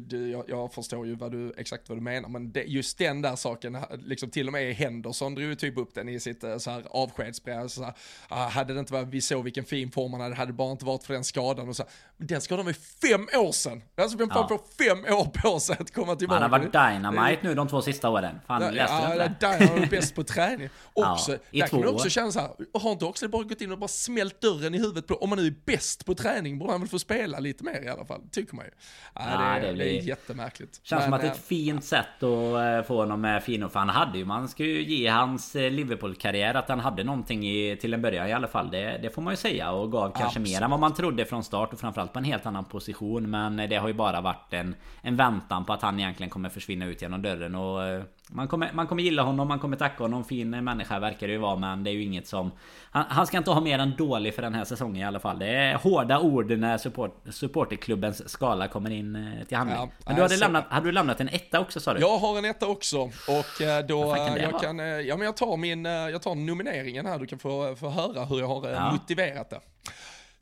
det, jag, jag, förstår ju vad du, exakt vad du menar, men det, just den där saken, liksom till och med Henderson drog ju typ upp den i sitt eh, så här avskedsbrev, så här, ah, hade det inte varit, vi såg vilken fin form han hade, hade bara inte varit för den skadan och så men den skadan var ju fem år sedan! Alltså vem fan ja. får fem år på sig att komma tillbaka? Han har varit dynamite nu de två sista åren. Fan, ja, läste ja, inte det? Dynamite bäst på träning. Också, ja, där kan man också känna så här, har inte också bara gått in och bara smält dörren i huvudet på, om man nu är bäst på träning borde han väl få spela spela lite mer i alla fall, tycker man ju. Ja, ja det, det, blir... det är jättemärkligt. Känns Men, som att det är ett fint sätt att eh, få honom med fino. För han hade ju, man ska ju ge hans eh, Liverpool-karriär att han hade någonting i, till en början i alla fall. Det, det får man ju säga och gav kanske Absolut. mer än vad man trodde från start och framförallt på en helt annan position. Men det har ju bara varit en, en väntan på att han egentligen kommer försvinna ut genom dörren och eh, man kommer, man kommer gilla honom, man kommer tacka honom. Fin människa verkar det ju vara men det är ju inget som... Han, han, ska inte ha mer än dålig för den här säsongen i alla fall. Det är hårda ord när support, supporterklubbens skala kommer in eh, till handling. Ja, men du hade, lämnat, hade du lämnat en etta också sa du? Jag har en etta också. Och eh, då... Kan jag, kan, ja, men jag tar min... Jag tar nomineringen här. Du kan få, få höra hur jag har ja. motiverat det.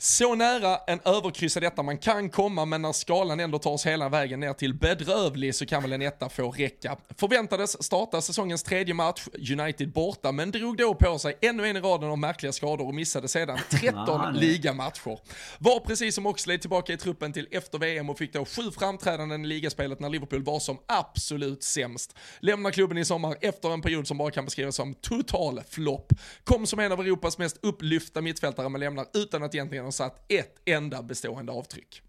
Så nära en överkryss detta man kan komma, men när skalan ändå tar oss hela vägen ner till bedrövlig så kan väl en etta få räcka. Förväntades starta säsongens tredje match, United borta, men drog då på sig ännu en i raden av märkliga skador och missade sedan 13 ligamatcher. Var precis som Oxlade tillbaka i truppen till efter VM och fick då sju framträdanden i ligaspelet när Liverpool var som absolut sämst. Lämnar klubben i sommar efter en period som bara kan beskrivas som total flopp. Kom som en av Europas mest upplyfta mittfältare men lämnar utan att egentligen satt ett enda bestående avtryck.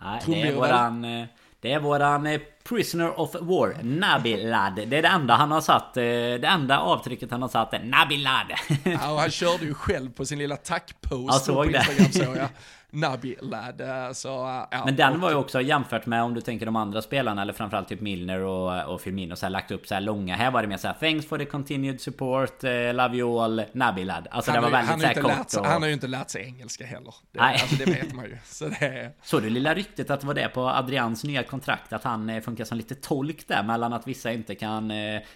Nej, det är våran... Eh, det är våran eh, Prisoner of War, Nabilad. Det är det enda han har satt. Eh, det enda avtrycket han har satt är Nabilad. Ja, och han körde ju själv på sin lilla tackpost på Instagram så jag. Nabi Lad. Eh, så, ja, Men den var ju också jämfört med om du tänker de andra spelarna eller framförallt typ Milner och, och Firmino så här, lagt upp så här långa. Här var det mer så här Thanks for the continued support, uh, love you all, Nabi Lad. Alltså han det var väldigt så här kort. Lärt, och... Han har ju inte lärt sig engelska heller. Det, Nej. Alltså det vet man ju. Så det... Såg du lilla ryktet att det var det på Adrians nya kontrakt? Att han eh, funkar som lite tolk där mellan att vissa inte kan...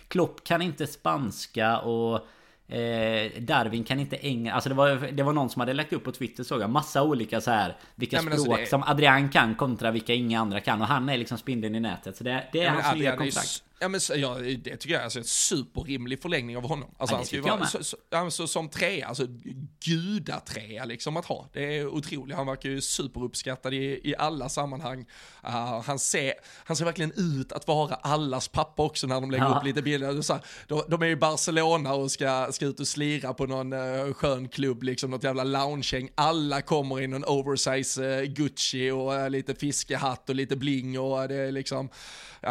Klopp kan inte spanska och Eh, Darwin kan inte engelska. Alltså det var, det var någon som hade lagt upp på Twitter såg jag. Massa olika så här. Vilka ja, alltså språk alltså det... som Adrian kan kontra vilka inga andra kan. Och han är liksom spindeln i nätet. Så det, det är ja, hans nya kontrakt. Ja men ja, det tycker jag är alltså en superrimlig förlängning av honom. Alltså ja, han ska ju vara så, så, alltså, som trea, alltså gudatrea liksom att ha. Det är otroligt, han verkar ju superuppskattad i, i alla sammanhang. Uh, han, ser, han ser verkligen ut att vara allas pappa också när de lägger ja. upp lite bilder. Så här, de, de, är i Barcelona och ska, ska ut och slira på någon uh, skön klubb, liksom något jävla loungehäng. Alla kommer i någon oversize uh, Gucci och uh, lite fiskehatt och lite bling och det är liksom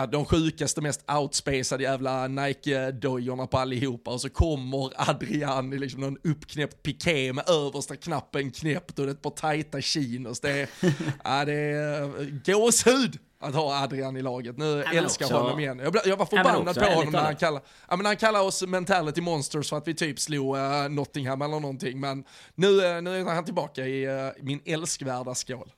de sjukaste, mest outspacade jävla Nike-dojorna på allihopa och så kommer Adrian i liksom någon uppknäppt piké med översta knappen knäppt och ett par tajta chinos. Det är, ja, det är eh, gåshud att ha Adrian i laget. Nu jag älskar också, honom igen. Jag, jag var förbannad på honom när han kallar, ja, men han oss mentality monsters för att vi typ slog uh, Nottingham eller någonting. Men nu, uh, nu är han tillbaka i uh, min älskvärda skål.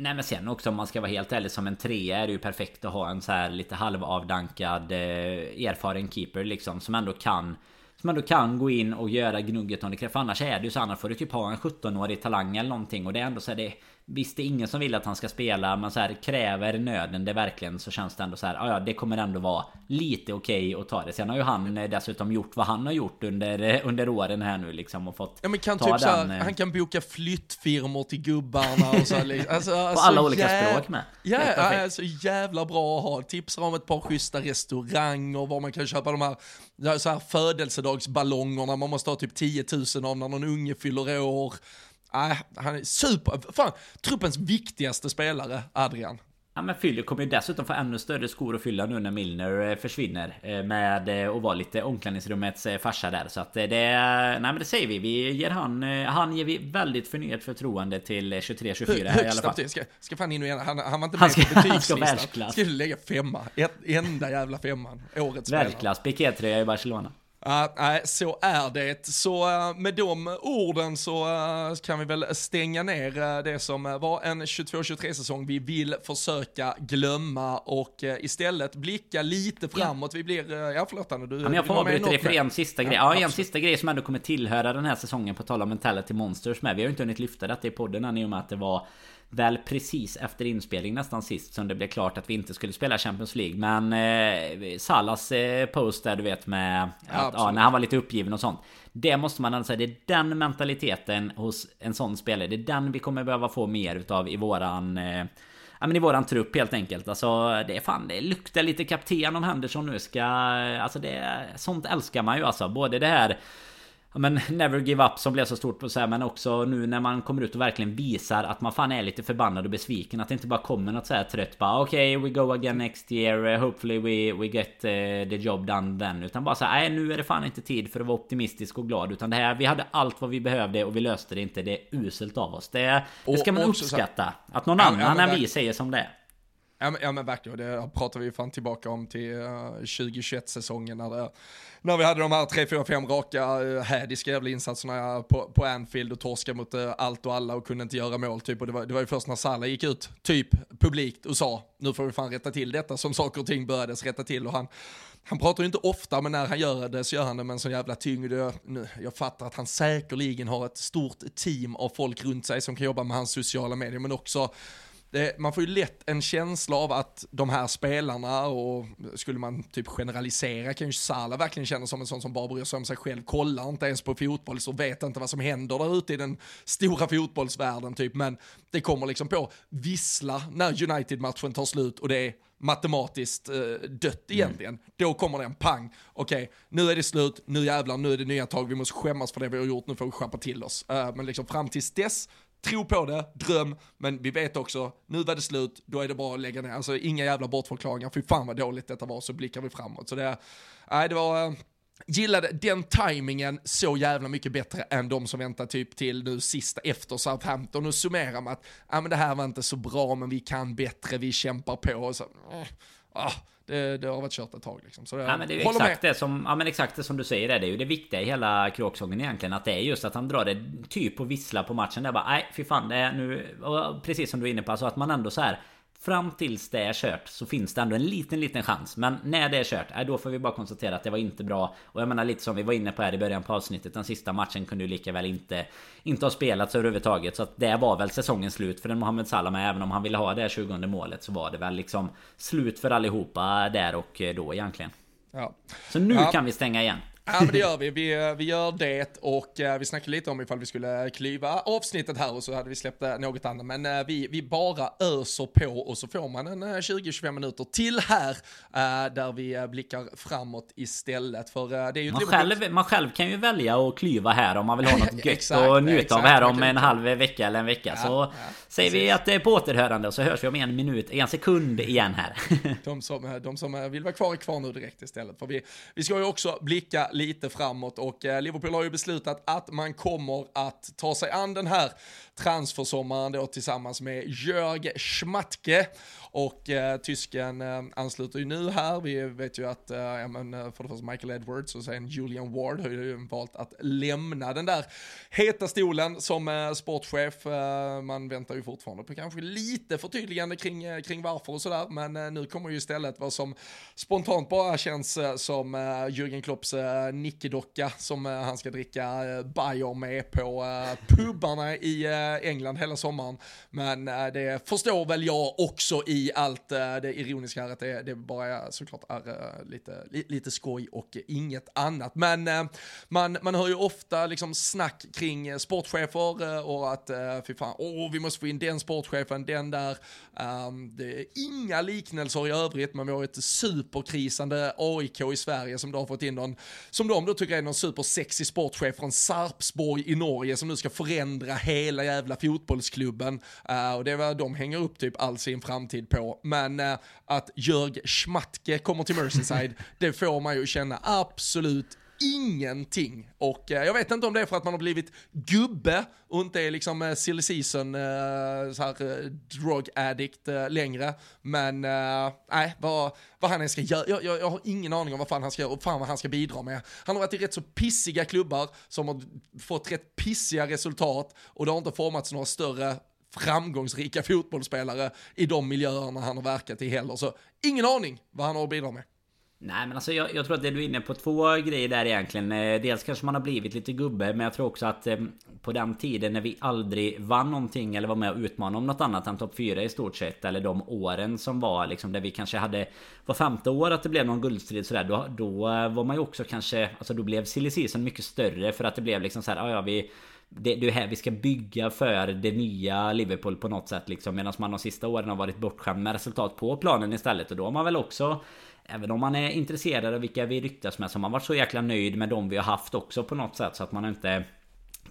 Nej men sen också om man ska vara helt ärlig som en trea är det ju perfekt att ha en så här lite halvavdankad eh, erfaren keeper liksom som ändå kan som ändå kan gå in och göra gnugget om det krävs. För annars är det ju så annars får du typ ha en 17-årig talang eller någonting och det är ändå så här, det Visst det är ingen som vill att han ska spela men så här kräver nöden det verkligen så känns det ändå så här ja det kommer ändå vara lite okej okay att ta det. Sen har ju han eh, dessutom gjort vad han har gjort under, eh, under åren här nu liksom och fått Ja men kan ta typ den, så här, eh, han kan boka flyttfirmor till gubbarna och så här, liksom. alltså, På alltså, alla olika jä... språk med. Ja, ja alltså jävla bra att ha. Tipsar om ett par schyssta restauranger var man kan köpa de här, så här födelsedagsballongerna man måste ha typ 10 000 av när någon unge fyller år äh, han är super, fan, truppens viktigaste spelare, Adrian. Ja men Fyller kommer ju dessutom få ännu större skor att fylla nu när Milner eh, försvinner eh, Med att vara lite omklädningsrummets farsa där. Så att det... Nej men det säger vi. Vi ger han... Han ger vi väldigt förnyat förtroende till 23-24 här i alla fall. ska, ska fan in igen. Han, han var inte med ska, på betygslistan Han ska Skulle lägga femma. Ett, enda jävla femman Årets Världsklass, pikétröja i Barcelona Ja, nej, så är det. Så uh, med de orden så uh, kan vi väl stänga ner uh, det som var en 22-23 säsong vi vill försöka glömma och istället blicka lite framåt. Ja. Vi blir, ja förlåt Anna, du ja, men Jag får avbryta dig för en sista grej. Ja, ja en sista grej som ändå kommer tillhöra den här säsongen på tal om Mentality Monsters med. Vi har ju inte hunnit lyfta detta i podden än i och med att det var väl precis efter inspelning nästan sist som det blev klart att vi inte skulle spela Champions League. Men eh, Salas eh, post där du vet med att, ja, när han var lite uppgiven och sånt. Det måste man ändå säga, det är den mentaliteten hos en sån spelare. Det är den vi kommer behöva få mer utav i våran eh, Ja men i våran trupp helt enkelt. Alltså det är fan, det luktar lite kapten om Henderson nu ska... Alltså det... Sånt älskar man ju alltså. Både det här ja, men Never Give Up som blev så stort på så här, men också nu när man kommer ut och verkligen visar att man fan är lite förbannad och besviken att det inte bara kommer något så här trött bara okej okay, we go again next year hopefully we, we get uh, the job done then. Utan bara så här, nej nu är det fan inte tid för att vara optimistisk och glad. Utan det här vi hade allt vad vi behövde och vi löste det inte. Det är uselt av oss. Det, det ska man uppskatta här, att någon ja, annan än vi säger som det är Ja men, ja men verkligen, det pratar vi fan tillbaka om till eh, uh, 2021-säsongen när, det, när vi hade de här 3-4-5 raka uh, hädiska jävla insatserna eh, på, på Anfield och torska mot uh, allt och alla och kunde inte göra mål typ. Och det var, det var ju först när Salah gick ut, typ publikt och sa nu får vi fan rätta till detta som saker och ting börjades rätta till och han han pratar ju inte ofta, men när han gör det så gör han det med en sån jävla tyngd. Jag, jag fattar att han säkerligen har ett stort team av folk runt sig som kan jobba med hans sociala medier, men också det, man får ju lätt en känsla av att de här spelarna och skulle man typ generalisera kan ju Salah verkligen känna som en sån som bara bryr sig om sig själv, kollar inte ens på fotboll så vet inte vad som händer där ute i den stora fotbollsvärlden typ, men det kommer liksom på vissla när United-matchen tar slut och det är matematiskt eh, dött mm. egentligen. Mm. Då kommer det en pang. Okej, okay, nu är det slut, nu jävlar, nu är det nya tag, vi måste skämmas för det vi har gjort, nu får vi skärpa till oss. Uh, men liksom fram tills dess tro på det, dröm, men vi vet också, nu var det slut, då är det bara att lägga ner. Alltså inga jävla bortförklaringar, fy fan vad dåligt detta var, så blickar vi framåt. Så det, nej det var, eh, gillade den tajmingen så jävla mycket bättre än de som väntar typ till nu sista efter Southampton och summerar med att, ja men det här var inte så bra, men vi kan bättre, vi kämpar på och så, äh, det, det har varit kört ett tag liksom. Så det, ja, men det är exakt det, som, ja, men exakt det som du säger. Det, det är ju det viktiga i hela kråksången egentligen. Att det är just att han drar det typ på vissla på matchen. Det är bara, nej fy fan, det är nu... precis som du är inne på, alltså att man ändå så här Fram tills det är kört så finns det ändå en liten, liten chans. Men när det är kört, då får vi bara konstatera att det var inte bra. Och jag menar lite som vi var inne på här i början på avsnittet. Den sista matchen kunde ju lika väl inte, inte ha spelats överhuvudtaget. Så att det var väl säsongens slut för en Mohamed Salah. Även om han ville ha det 20 målet så var det väl liksom slut för allihopa där och då egentligen. Ja. Så nu ja. kan vi stänga igen. Ja men det gör vi. vi, vi gör det och uh, vi snackade lite om ifall vi skulle klyva avsnittet här och så hade vi släppt uh, något annat. Men vi, vi bara öser på och så får man en 20-25 minuter till här där vi blickar framåt istället. För det är ju man, själv, man själv kan ju välja att klyva här om man vill ha något gött att njuta av här om en halv vecka eller en vecka. Ja, så ja, säger precis. vi att det är på återhörande och så hörs vi om en minut, en sekund igen här. de, som, de som vill vara kvar är kvar nu direkt istället. För vi, vi ska ju också blicka lite framåt. Och eh, Liverpool har ju beslutat att man kommer att ta sig an den här transfersommaren då tillsammans med Jörg Schmatke och eh, tysken eh, ansluter ju nu här. Vi vet ju att, eh, ja, men, eh, för det första Michael Edwards och sen Julian Ward har ju valt att lämna den där heta stolen som eh, sportchef. Eh, man väntar ju fortfarande på kanske lite förtydligande kring, eh, kring varför och sådär, men eh, nu kommer ju istället vad som spontant bara känns som eh, Jürgen Klopps eh, nickedocka som han ska dricka eh, Bayer med på eh, pubarna i England hela sommaren. Men det förstår väl jag också i allt eh, det ironiska här, att det, det bara såklart är eh, lite, lite skoj och inget annat. Men eh, man, man hör ju ofta liksom snack kring sportchefer och att fy fan, åh, vi måste få in den sportchefen, den där. Ehm, det är inga liknelser i övrigt, men vi har ett superkrisande AIK i Sverige som då har fått in någon, som de då tycker är någon supersexig sportchef från Sarpsborg i Norge som nu ska förändra hela jävla fotbollsklubben. Och det är vad de hänger upp typ all sin framtid på. Men uh, att Jörg Schmatke kommer till Merseyside, det får man ju känna absolut ingenting. Och eh, jag vet inte om det är för att man har blivit gubbe och inte är liksom eh, silly season, eh, så här, eh, drug addict eh, längre. Men eh, nej, vad, vad han än ska göra, jag, jag, jag, har ingen aning om vad fan han ska göra och fan vad han ska bidra med. Han har varit i rätt så pissiga klubbar som har fått rätt pissiga resultat och det har inte formats några större framgångsrika fotbollsspelare i de miljöerna han har verkat i heller. Så ingen aning vad han har att bidra med. Nej men alltså jag, jag, tror att det du är inne på två grejer där egentligen. Eh, dels kanske man har blivit lite gubbe men jag tror också att eh, på den tiden när vi aldrig vann någonting eller var med och utmanade om något annat än topp 4 i stort sett. Eller de åren som var liksom där vi kanske hade var femte år att det blev någon guldstrid sådär. Då, då var man ju också kanske, alltså då blev silly mycket större för att det blev liksom så här, ja, ja vi det, det är här vi ska bygga för det nya Liverpool på något sätt liksom. Medan man de sista åren har varit bortskämd med resultat på planen istället. Och då har man väl också Även om man är intresserad av vilka vi ryktas med så har man varit så jäkla nöjd med de vi har haft också på något sätt så att man inte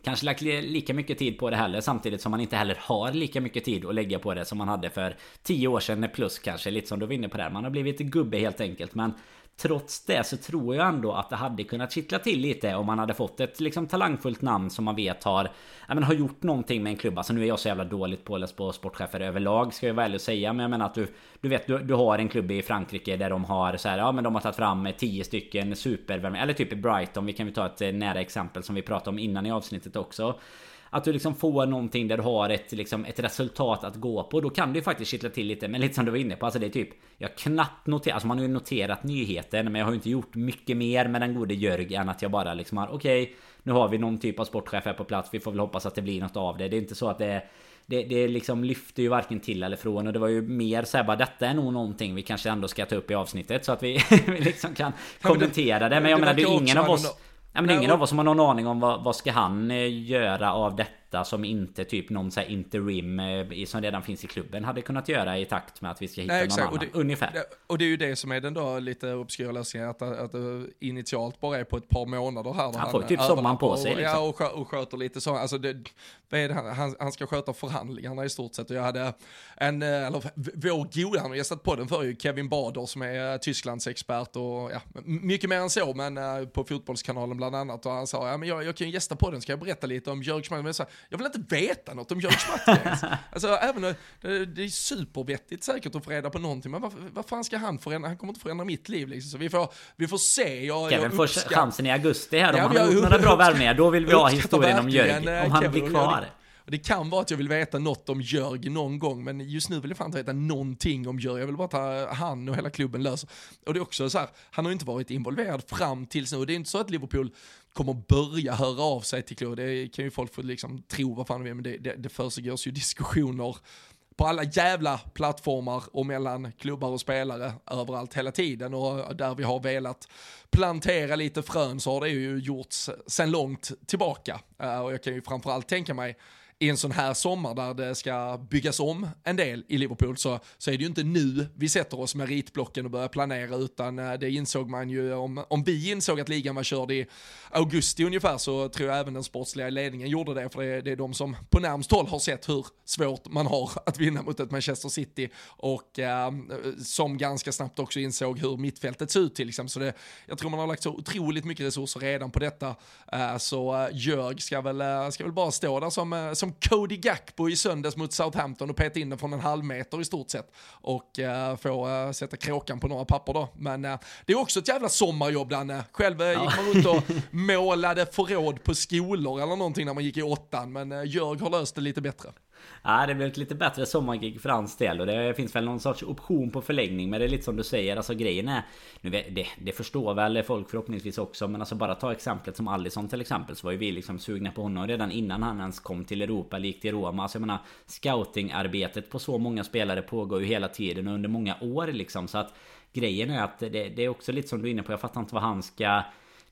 Kanske lagt lika mycket tid på det heller samtidigt som man inte heller har lika mycket tid att lägga på det som man hade för 10 år sedan plus kanske lite som du var inne på där. Man har blivit gubbe helt enkelt men Trots det så tror jag ändå att det hade kunnat kittla till lite om man hade fått ett liksom talangfullt namn som man vet har ja, men har gjort någonting med en klubb. Alltså nu är jag så jävla dåligt påläst på sportchefer överlag ska jag vara ärlig och säga. Men jag menar att du, du vet du, du har en klubb i Frankrike där de har så här, ja men de har tagit fram 10 stycken super Eller typ i Brighton. Vi kan ju ta ett eh, nära exempel som vi pratade om innan i avsnittet också. Att du liksom får någonting där du har ett, liksom, ett resultat att gå på. Då kan du ju faktiskt kittla till lite. Men lite som du var inne på. Alltså det är typ... Jag knappt noterat... Alltså man har ju noterat nyheten. Men jag har ju inte gjort mycket mer med den gode Jörg. Än att jag bara liksom har... Okej. Okay, nu har vi någon typ av sportchef här på plats. Vi får väl hoppas att det blir något av det. Det är inte så att det... Det, det liksom lyfter ju varken till eller från och det var ju mer såhär bara detta är nog någonting vi kanske ändå ska ta upp i avsnittet så att vi, vi liksom kan kommentera det. Men jag menar det är ingen av oss... Ja, men det är ingen av oss som har någon aning om vad, vad ska han eh, göra av detta detta som inte typ någon så här interim eh, som redan finns i klubben hade kunnat göra i takt med att vi ska hitta Nej, någon annan. Och det, ungefär. Och det är ju det som är den då lite obskyra lösningen, att, att det initialt bara är på ett par månader här. Han får typ sommaren på sig. Och, liksom. Ja, och, och sköter lite så. Alltså det, det, han, han ska sköta förhandlingarna i stort sett. Och jag hade en, eh, eller vår goda, han har gästat på den för ju, Kevin Bader som är eh, Tysklands expert och ja, mycket mer än så, men på fotbollskanalen bland annat. Och han sa, ja men jag, jag kan ju gästa på den, ska jag berätta lite om Jörg Schmann? Jag vill inte veta något om Jörg Schmattgren. alltså även det, det är supervettigt säkert att få reda på någonting, men vad, vad fan ska han förändra? Han kommer inte förändra mitt liv liksom. Så vi får, vi får se. Jag, Kevin får chansen i augusti här, om ja, han har gjort några bra värvningar, då vill vi ha historien om Jörg. Om han blir kvar. Det kan vara att jag vill veta något om Jörg någon gång, men just nu vill jag fan inte veta någonting om Jörg. Jag vill bara ta han och hela klubben löser. Och det är också så här, han har ju inte varit involverad fram tills nu. Det är inte så att Liverpool kommer börja höra av sig till Klo. Det kan ju folk få liksom tro vad fan vi är, men det, det, det försiggörs ju diskussioner på alla jävla plattformar och mellan klubbar och spelare överallt hela tiden och där vi har velat plantera lite frön så har det ju gjorts sedan långt tillbaka. Eh, och jag kan ju framförallt tänka mig i en sån här sommar där det ska byggas om en del i Liverpool så, så är det ju inte nu vi sätter oss med ritblocken och börjar planera utan eh, det insåg man ju om, om vi insåg att ligan var körd i augusti ungefär så tror jag även den sportsliga ledningen gjorde det för det är, det är de som på närmst håll har sett hur svårt man har att vinna mot ett Manchester City och eh, som ganska snabbt också insåg hur mittfältet ser ut till exempel. Så det, jag tror man har lagt så otroligt mycket resurser redan på detta eh, så eh, Jörg ska väl, eh, ska väl bara stå där som, som som Cody Gakpo i söndags mot Southampton och peta in den från en halv meter i stort sett. Och uh, få uh, sätta kråkan på några papper då. Men uh, det är också ett jävla sommarjobb Danne. Själv uh, gick man runt och målade förråd på skolor eller någonting när man gick i åttan. Men uh, Jörg har löst det lite bättre. Ja, det blev ett lite bättre sommargig för hans del. Och det finns väl någon sorts option på förlängning Men det är lite som du säger, alltså grejen är nu det, det förstår väl folk förhoppningsvis också Men alltså bara ta exemplet som Allison till exempel Så var ju vi liksom sugna på honom redan innan han ens kom till Europa, likt i Roma. Alltså jag menar Scoutingarbetet på så många spelare pågår ju hela tiden och under många år liksom. Så att Grejen är att det, det är också lite som du är inne på Jag fattar inte vad han ska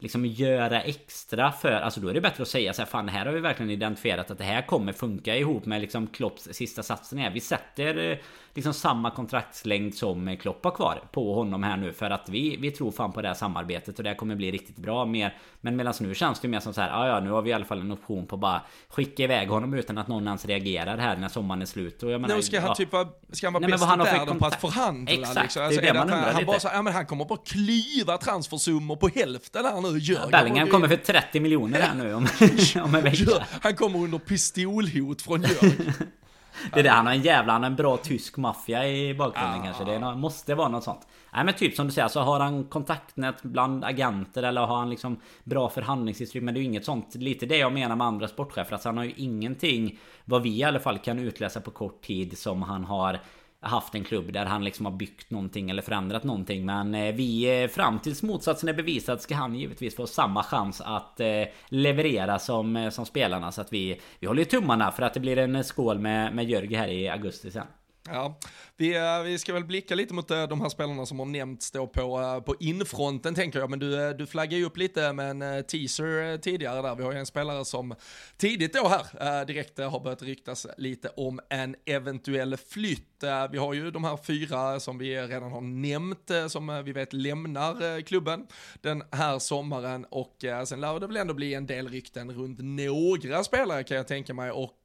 liksom göra extra för, alltså då är det bättre att säga så här, fan här har vi verkligen identifierat att det här kommer funka ihop med liksom Klopps sista satsen här. vi sätter eh, liksom samma kontraktslängd som Klopp har kvar på honom här nu för att vi, vi tror fan på det här samarbetet och det här kommer bli riktigt bra mer Men medan nu känns det mer som så här, ja ja nu har vi i alla fall en option på bara skicka iväg honom utan att någon ens reagerar här när sommaren är slut och jag menar, Nej, ska han ja. typ vara, ska han vara bäst i världen på att förhandla Exakt, liksom? det är Alltså, det är man att undrar han, han lite. bara så, ja men han kommer bara klyva transfersummor på hälften här nu. Gör, Bellingham kommer för 30 miljoner här nu om, om en vecka han kommer under pistolhot från Jörg. Det är det, han har en jävla, han har en bra tysk maffia i bakgrunden kanske. Det är, måste vara något sånt. Nej men typ som du säger, så har han kontaktnät bland agenter eller har han liksom bra förhandlingshistorik. Men det är ju inget sånt. Lite det jag menar med andra sportchefer. Alltså han har ju ingenting, vad vi i alla fall kan utläsa på kort tid, som han har haft en klubb där han liksom har byggt någonting eller förändrat någonting Men eh, vi eh, fram tills motsatsen är bevisad ska han givetvis få samma chans att eh, leverera som, som spelarna Så att vi, vi håller ju tummarna för att det blir en skål med, med Jörg här i augusti sen Ja, vi, vi ska väl blicka lite mot de här spelarna som har nämnts då på, på infronten tänker jag, men du, du flaggar ju upp lite med en teaser tidigare där. Vi har ju en spelare som tidigt då här direkt har börjat ryktas lite om en eventuell flytt. Eh, Vi har ju de här fyra som vi redan har nämnt eh, som eh, vi vet lämnar klubben den här sommaren. Och sen lär det väl ändå bli en del rykten runt några spelare kan jag tänka mig. Och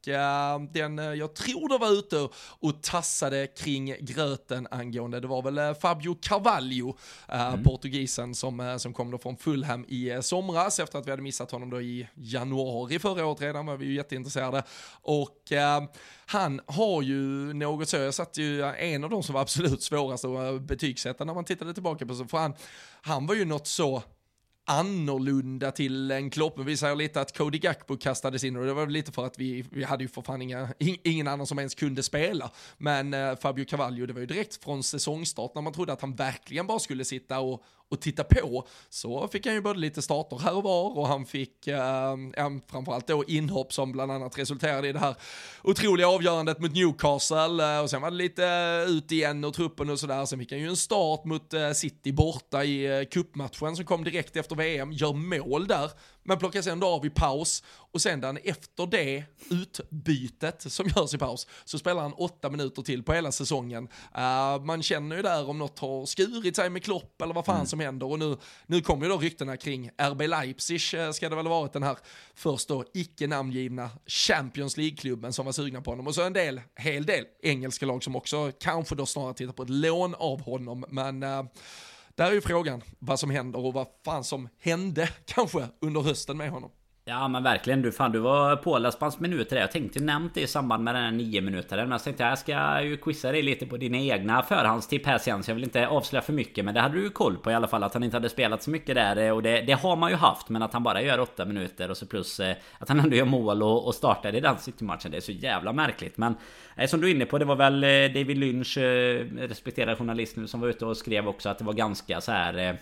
den jag tror det var ute och tassade kring gröten angående, det var väl Fabio Carvalho, eh, portugisen som, som kom då från Fulham i somras efter att vi hade missat honom då i januari förra året redan var vi ju jätteintresserade. Och han har ju något så, jag satt ju en av de som var absolut svårast att eh, betygsätta när man tittade tillbaka på så, för han, han var ju något så annorlunda till en Klopp. Men vi säger lite att Cody Gakpo kastades in och det var lite för att vi, vi hade ju för fan inga, ingen annan som ens kunde spela. Men eh, Fabio Cavaglio, det var ju direkt från säsongstart när man trodde att han verkligen bara skulle sitta och, och titta på. Så fick han ju både lite starter här och var och han fick eh, framförallt då inhopp som bland annat resulterade i det här otroliga avgörandet mot Newcastle eh, och sen var det lite eh, ut igen och truppen och sådär. Sen fick han ju en start mot eh, City borta i eh, cupmatchen som kom direkt efter VM, gör mål där, men plockas ändå av i paus och sen efter det utbytet som görs i paus så spelar han åtta minuter till på hela säsongen. Eh, man känner ju där om något har skurit sig med Klopp eller vad fan som händer. Och nu, nu kommer ju då ryktena kring RB Leipzig eh, ska det väl ha varit den här först då icke namngivna Champions League-klubben som var sugna på honom. Och så en del, hel del engelska lag som också kanske då snarare tittar på ett lån av honom. Men eh, där är ju frågan vad som händer och vad fan som hände kanske under hösten med honom. Ja men verkligen du fan du var påläst på hans minuter där. Jag tänkte nämnt det i samband med den här nio minutaren Men jag tänkte jag ska ju quizza dig lite på dina egna förhandstipp här sen Så jag vill inte avslöja för mycket Men det hade du ju koll på i alla fall Att han inte hade spelat så mycket där eh, Och det, det har man ju haft Men att han bara gör åtta minuter och så plus eh, Att han ändå gör mål och, och startar i den City-matchen Det är så jävla märkligt Men eh, som du är inne på Det var väl eh, David Lynch eh, Respekterad journalist nu som var ute och skrev också att det var ganska så här eh,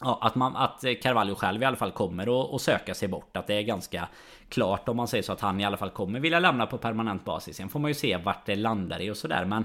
Ja, att, man, att Carvalho själv i alla fall kommer att, att söka sig bort. Att det är ganska klart om man säger så att han i alla fall kommer vilja lämna på permanent basis. Sen får man ju se vart det landar i och sådär. Men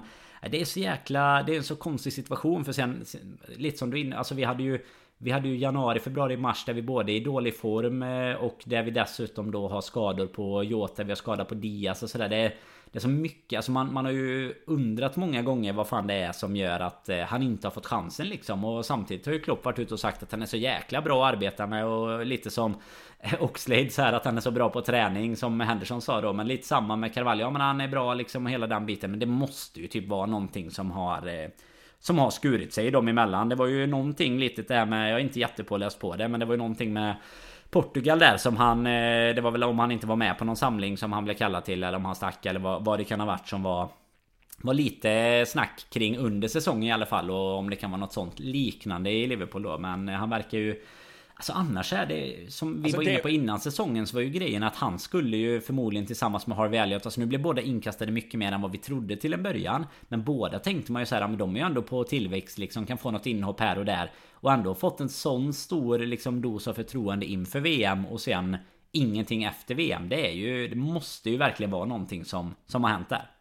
det är så jäkla... Det är en så konstig situation. För sen, lite som du inne... Alltså vi hade ju... Vi hade ju januari, februari, mars där vi både är i dålig form eh, och där vi dessutom då har skador på Jota, vi har skador på Diaz och sådär. Det är, det är så mycket, alltså man, man har ju undrat många gånger vad fan det är som gör att eh, han inte har fått chansen liksom. Och samtidigt har ju Klopp varit ute och sagt att han är så jäkla bra att arbeta med och lite som Oxlade så här att han är så bra på träning som Henderson sa då. Men lite samma med Carvalho, ja men han är bra liksom och hela den biten. Men det måste ju typ vara någonting som har eh, som har skurit sig dem emellan. Det var ju någonting litet där med, jag är inte jättepåläst på det, men det var ju någonting med Portugal där som han... Eh, det var väl om han inte var med på någon samling som han blev kallad till eller om han stack eller vad, vad det kan ha varit som var var lite snack kring under säsongen i alla fall och om det kan vara något sånt liknande i Liverpool då men han verkar ju Alltså annars är det som vi alltså var inne på innan säsongen så var ju grejen att han skulle ju förmodligen tillsammans med Harvey Elliot Alltså nu blev båda inkastade mycket mer än vad vi trodde till en början Men båda tänkte man ju så här, men de är ju ändå på tillväxt liksom kan få något inhopp här och där. Och ändå fått en sån stor liksom dos av förtroende inför VM och sen ingenting efter VM Det är ju, det måste ju verkligen vara någonting som, som har hänt där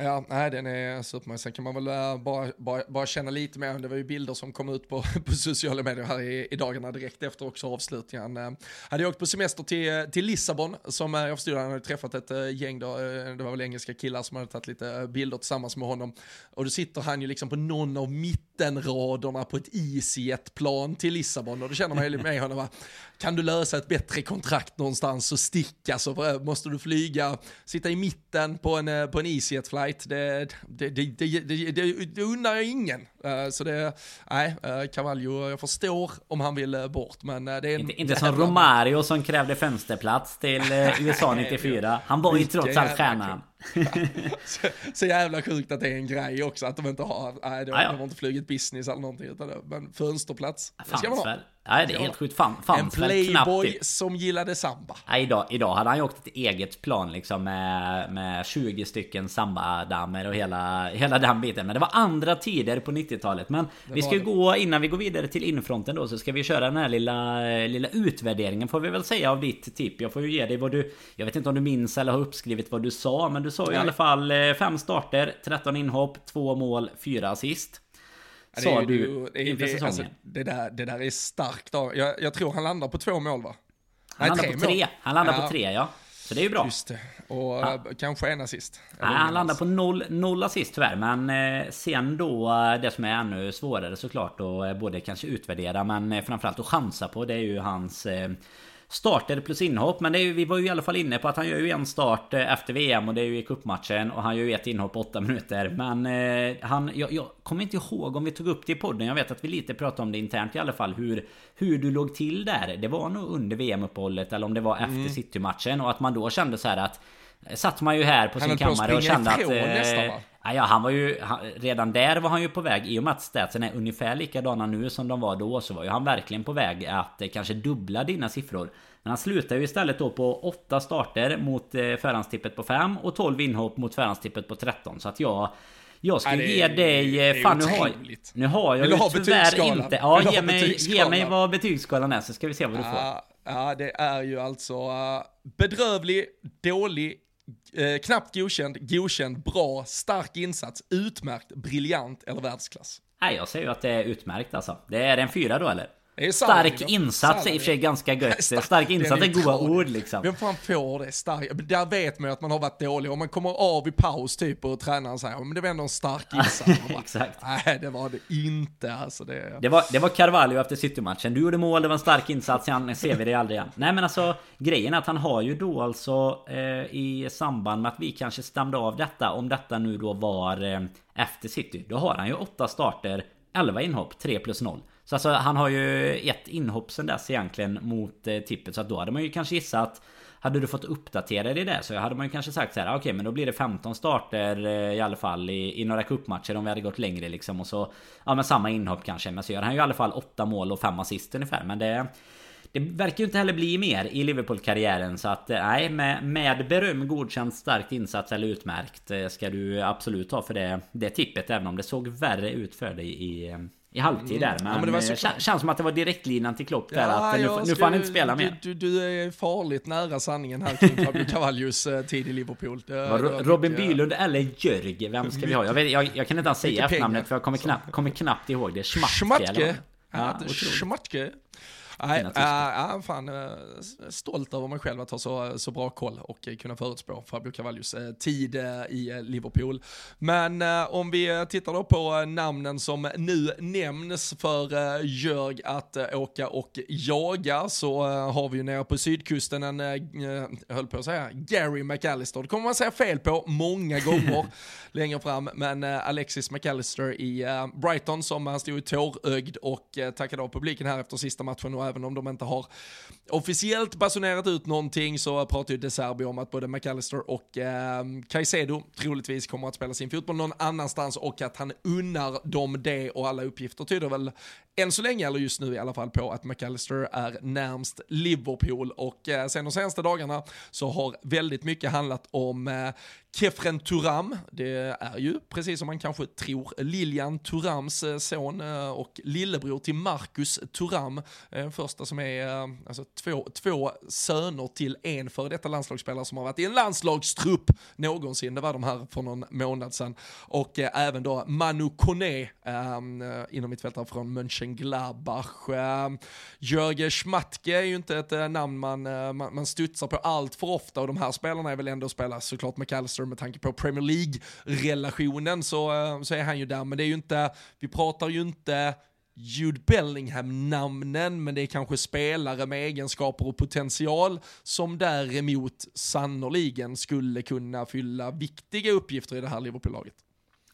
Ja, nej den är supermysig. Sen kan man väl eh, bara, bara, bara känna lite mer, det var ju bilder som kom ut på, på sociala medier här i, i dagarna direkt efter också avslutningen. Uh, hade jag åkt på semester till, till Lissabon, som eh, jag förstod han hade träffat ett gäng då, det var väl engelska killar som hade tagit lite bilder tillsammans med honom. Och då sitter han ju liksom på någon av mittenraderna på ett EasyJet-plan till Lissabon och då känner man ju med honom, va? kan du lösa ett bättre kontrakt någonstans och sticka så måste du flyga, sitta i mitten på en, på en EasyJet-flight right, det, det, det, det, det, det undrar jag ingen. Uh, så det, nej, uh, Cavallo, jag förstår om han vill uh, bort, men det är en Inte, inte som Romario som krävde fönsterplats till USA 94. Han var ju trots allt stjärnan. så, så, jävla sjukt att det är en grej också, att de inte har, nej, de, de har inte flugit business eller någonting, utan det, men fönsterplats, det ska man ha. Nej, det är helt sjukt. Fan, fanns en playboy som gillade samba. Nej, idag, idag hade han ju åkt ett eget plan liksom med, med 20 stycken sambadamer och hela, hela den biten. Men det var andra tider på 90-talet. Men det vi ska ju gå, innan vi går vidare till infronten då, så ska vi köra den här lilla, lilla utvärderingen får vi väl säga av ditt tipp. Jag får ju ge dig vad du... Jag vet inte om du minns eller har uppskrivit vad du sa, men du sa ju i alla fall eh, fem starter, 13 inhopp, två mål, fyra assist. Sa du det, inför det, säsongen? Alltså, det, där, det där är starkt. Jag, jag tror han landar på två mål va? Han Nej, landar tre på tre. mål. Han landar Ja. på tre ja. Så det är ju bra. Just det. Och Ja. eh, kanske en assist. Nej, han landar på noll, noll assist tyvärr. Men eh, sen då eh, det som är ännu svårare såklart eh, både kanske utvärdera men framförallt att chansa på det är ju hans Starter plus inhopp men ju, vi var ju i alla fall inne på att han gör ju en start eh, efter VM och det är ju i cupmatchen och han gör ju ett inhopp på 8 minuter Men eh, han, jag, jag kommer inte ihåg om vi tog upp det i podden Jag vet att vi lite pratade om det internt i alla fall hur, hur du låg till där Det var nog under VM-uppehållet eller om det var efter Mm. City-matchen och att man då kände så här att eh, Satt man ju här på Han sin kammare och kände att... eh, nästan? Ja, ja, han var ju... Han, redan där var han ju på väg. I och med att statsen är ungefär likadana nu som de var då så var ju han verkligen på väg att eh, kanske dubbla dina siffror. Men han slutar ju istället då på 8 starter mot eh, förhandstippet på 5 och 12 inhopp mot förhandstippet på 13. Så att jag... Jag Ja, är- ge dig... eh, Fan nu har, nu har jag ju tyvärr inte... Ja, ge mig, ge mig vad betygsskalan är så ska vi se vad du får. Ja, ja, det är ju alltså uh, bedrövlig, dålig, eh, knappt godkänd, godkänd, bra, stark insats, utmärkt, briljant eller världsklass. Nej, jag säger ju att det är utmärkt alltså. Det är en fyra då eller? Stark insats är i och för sig ganska gött. Stark- Stark insats är goda ord liksom. Vem fan får det? Stark. Där vet man ju att man har varit dålig. Om man kommer av i paus typ och tränaren säger men det var ändå en stark insats. Bara, Exakt. Nej, det var det inte. Alltså, det... Det var, det var Carvalho efter City-matchen. Du gjorde mål, det var en stark insats. Sen ser vi det aldrig igen. Nej men alltså grejen är att han har ju då alltså eh, i samband med att vi kanske stämde av detta. Om detta nu då var eh, efter City. Då har han ju åtta starter, 11 inhopp, 3 plus 0. Så alltså han har ju ett inhopp sen dess egentligen mot eh, tippet. Så att då hade man ju kanske gissat hade du fått uppdatera det där? Så hade man ju kanske sagt så här, okej okej men då blir det 15 starter eh, i alla fall i, i några cupmatcher om vi hade gått längre liksom. Och så Ja men samma inhopp kanske. Men så gör han ju i alla fall 8 mål och 5 assist ungefär. Men det det verkar ju inte heller bli mer i Liverpool-karriären. Så att eh, nej med, med beröm godkänt starkt insats eller utmärkt eh, Ska du absolut ha för det, det tippet även om det såg värre ut för dig i, eh, i halvtid där men, Mm. men det var eh, kän- känns som att det var direktlinan till Klopp där att nu, jag får- nu ska- får han inte spela mer Du, du, du är farligt nära sanningen här kring Fabio Cavallios eh, tid i Liverpool. Det, det Robin mycket- Bylund eller Jörg? Vem ska vi ha? Jag, vet, jag, jag kan inte ens säga efternamnet för jag kommer knappt, kommer knappt ihåg det. Schmatke Schmatke. Ja, Ja. Schmatke. Nej, äh, äh, fan, äh, stolt över mig själv att ha så, så bra koll och eh, kunna förutspå Fabio Cavallios eh, tid eh, i eh, Liverpool. Men eh, om vi eh, tittar då på eh, namnen som nu nämns för eh, Jörg att eh, åka och jaga så eh, har vi ju nere på sydkusten en, eh, jag höll på att säga, Gary McAllister. Det kommer man säga fel på många gånger längre fram, men eh, Alexis McAllister i eh, Brighton som han stod tårögd och eh, tackade av publiken här efter sista matchen även om de inte har officiellt basunerat ut någonting så pratar ju De Serbi om att både McAllister och eh, Caicedo troligtvis kommer att spela sin fotboll någon annanstans och att han unnar dem det. Och alla uppgifter tyder väl än så länge, eller just nu i alla fall, på att McAllister är närmst Liverpool. Och eh, sen de senaste dagarna så har väldigt mycket handlat om eh, Kefren Turam, det är ju precis som man kanske tror Lilian Turams eh, son eh, och lillebror till Marcus Turam, eh, första som är eh, alltså, två, två söner till en före detta landslagsspelare som har varit i en landslagstrupp någonsin, det var de här för någon månad sedan, och eh, även då Manu Kone inom mittfältare från Mönchengladbach. Ehm, Jörgen Schmatke är ju inte ett eh, namn man, eh, man, man studsar på allt för ofta och de här spelarna är väl ändå spelare såklart McAllister med tanke på Premier League-relationen så, eh, så är han ju där, men det är ju inte, vi pratar ju inte Jude Bellingham-namnen, men det är kanske spelare med egenskaper och potential som däremot sannoliken skulle kunna fylla viktiga uppgifter i det här Liverpool-laget.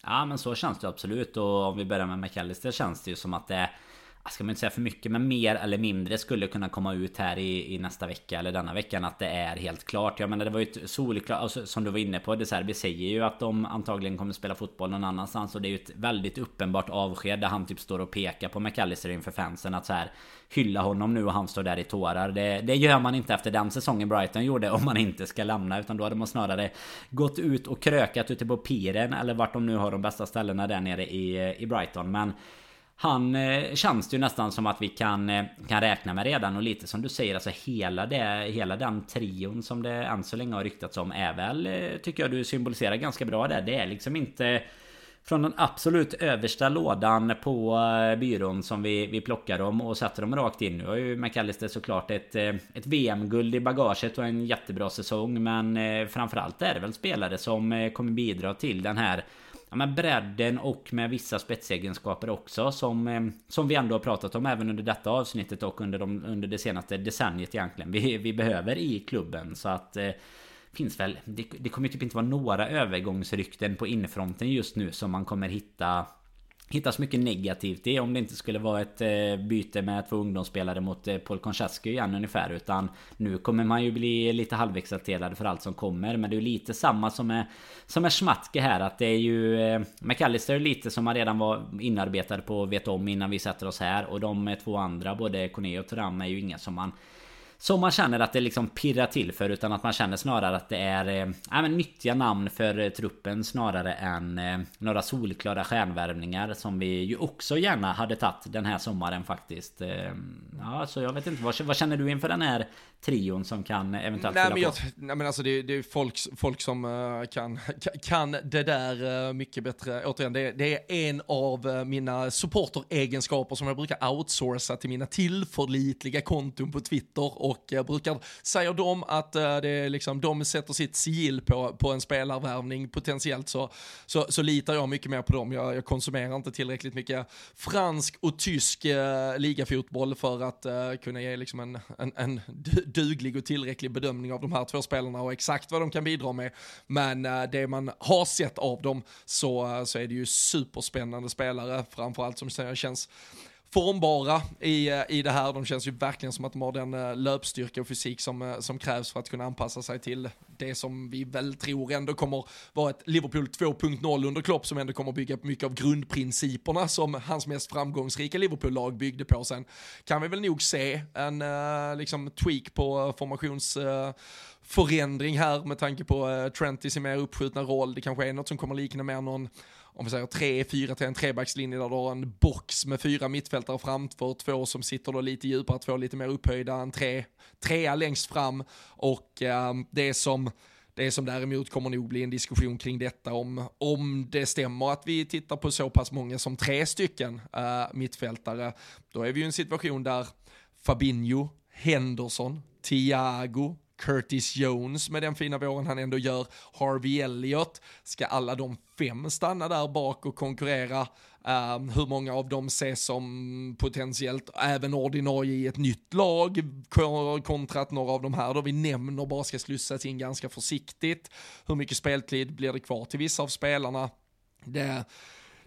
Ja men så känns det absolut. Och om vi börjar med McAllister känns det ju som att det ska man inte säga för mycket, men mer eller mindre skulle kunna komma ut här i, i nästa vecka eller denna veckan att det är helt klart. Jag menar det var ju ett solklart, alltså, som du var inne på, det Serbi vi säger ju att de antagligen kommer spela fotboll någon annanstans och det är ju ett väldigt uppenbart avsked där han typ står och pekar på McAllister inför fansen att så här hylla honom nu och han står där i tårar. Det, det gör man inte efter den säsongen Brighton gjorde om man inte ska lämna utan då hade man snarare gått ut och krökat ute på piren eller vart de nu har de bästa ställena där nere i, i Brighton. Men han eh, känns det ju nästan som att vi kan, eh, kan räkna med redan och lite som du säger alltså hela, det, hela den trion som det än så länge har ryktats om är väl eh, tycker jag du symboliserar ganska bra där. Det är liksom inte från den absolut översta lådan på eh, byrån som vi, vi plockar dem och sätter dem rakt in. Nu har ju McAllister såklart ett, eh, ett VM-guld i bagaget och en jättebra säsong. Men eh, framförallt är det väl spelare som eh, kommer bidra till den här ja, men bredden och med vissa spetsegenskaper också som, eh, som vi ändå har pratat om även under detta avsnittet och under, de, under det senaste decenniet egentligen. Vi, vi behöver i klubben så att eh, finns väl, det, det kommer typ inte vara några övergångsrykten på infronten just nu som man kommer hitta hittas mycket negativt i om det inte skulle vara ett eh, byte med två ungdomsspelare mot eh, Paul Konchesky igen ungefär utan nu kommer man ju bli lite halvexalterad för allt som kommer. Men det är lite samma som är som är Schmatke här att det är ju eh, McAllister lite som man redan var inarbetad på och vet om innan vi sätter oss här. Och de två andra både Kone och Turam är ju inga som man som man känner att det liksom pirrar till för utan att man känner snarare att det är eh, men nyttiga namn för eh, truppen snarare än eh, några solklara stjärnvärvningar som vi ju också gärna hade tagit den här sommaren faktiskt. Eh, ja, så jag vet inte, vad, vad, känner du inför den här trion som kan eventuellt nej, men jag, nej men alltså det, det är folk, folk som uh, kan, kan det där mycket bättre. Återigen, det, det är en av mina supporteregenskaper som jag brukar outsourca till mina tillförlitliga konton på Twitter och eh, brukar, säger de att eh, det är liksom, de sätter sitt sigill på, på en spelarvärvning potentiellt så, så, så litar jag mycket mer på dem. Jag, jag konsumerar inte tillräckligt mycket fransk och tysk eh, ligafotboll för att eh, kunna ge liksom en, en, en duglig och tillräcklig bedömning av de här två spelarna och exakt vad de kan bidra med. Men eh, det man har sett av dem så, så är det ju superspännande spelare, framförallt som känns formbara i, eh, i det här. De känns ju verkligen som att de har den eh, löpstyrka och fysik som, eh, som krävs för att kunna anpassa sig till det som vi väl tror ändå kommer vara ett Liverpool 2.0 under Klopp som ändå kommer bygga på mycket av grundprinciperna som hans mest framgångsrika Liverpool-lag byggde på. Sen kan vi väl nog se en liksom tweak på formations... Förändring här med tanke på Trent i sin mer uppskjutna roll. Det kanske är något som kommer likna mer någon om vi säger 3-4 till en trebackslinje där du har en box med fyra mittfältare framför, två som sitter då lite djupare, två lite mer upphöjda, en tre, trea längst fram och eh, det som det som däremot kommer nog bli en diskussion kring detta om, om det stämmer att vi tittar på så pass många som tre stycken uh, mittfältare. Då är vi ju i en situation där Fabinho, Henderson, Thiago, Curtis Jones med den fina våren han ändå gör, Harvey Elliott, ska alla de fem stanna där bak och konkurrera? Um, hur många av dem ses som potentiellt även ordinarie i ett nytt lag kontra att några av de här då vi nämner bara ska slussas in ganska försiktigt? Hur mycket speltid blir det kvar till vissa av spelarna? Det,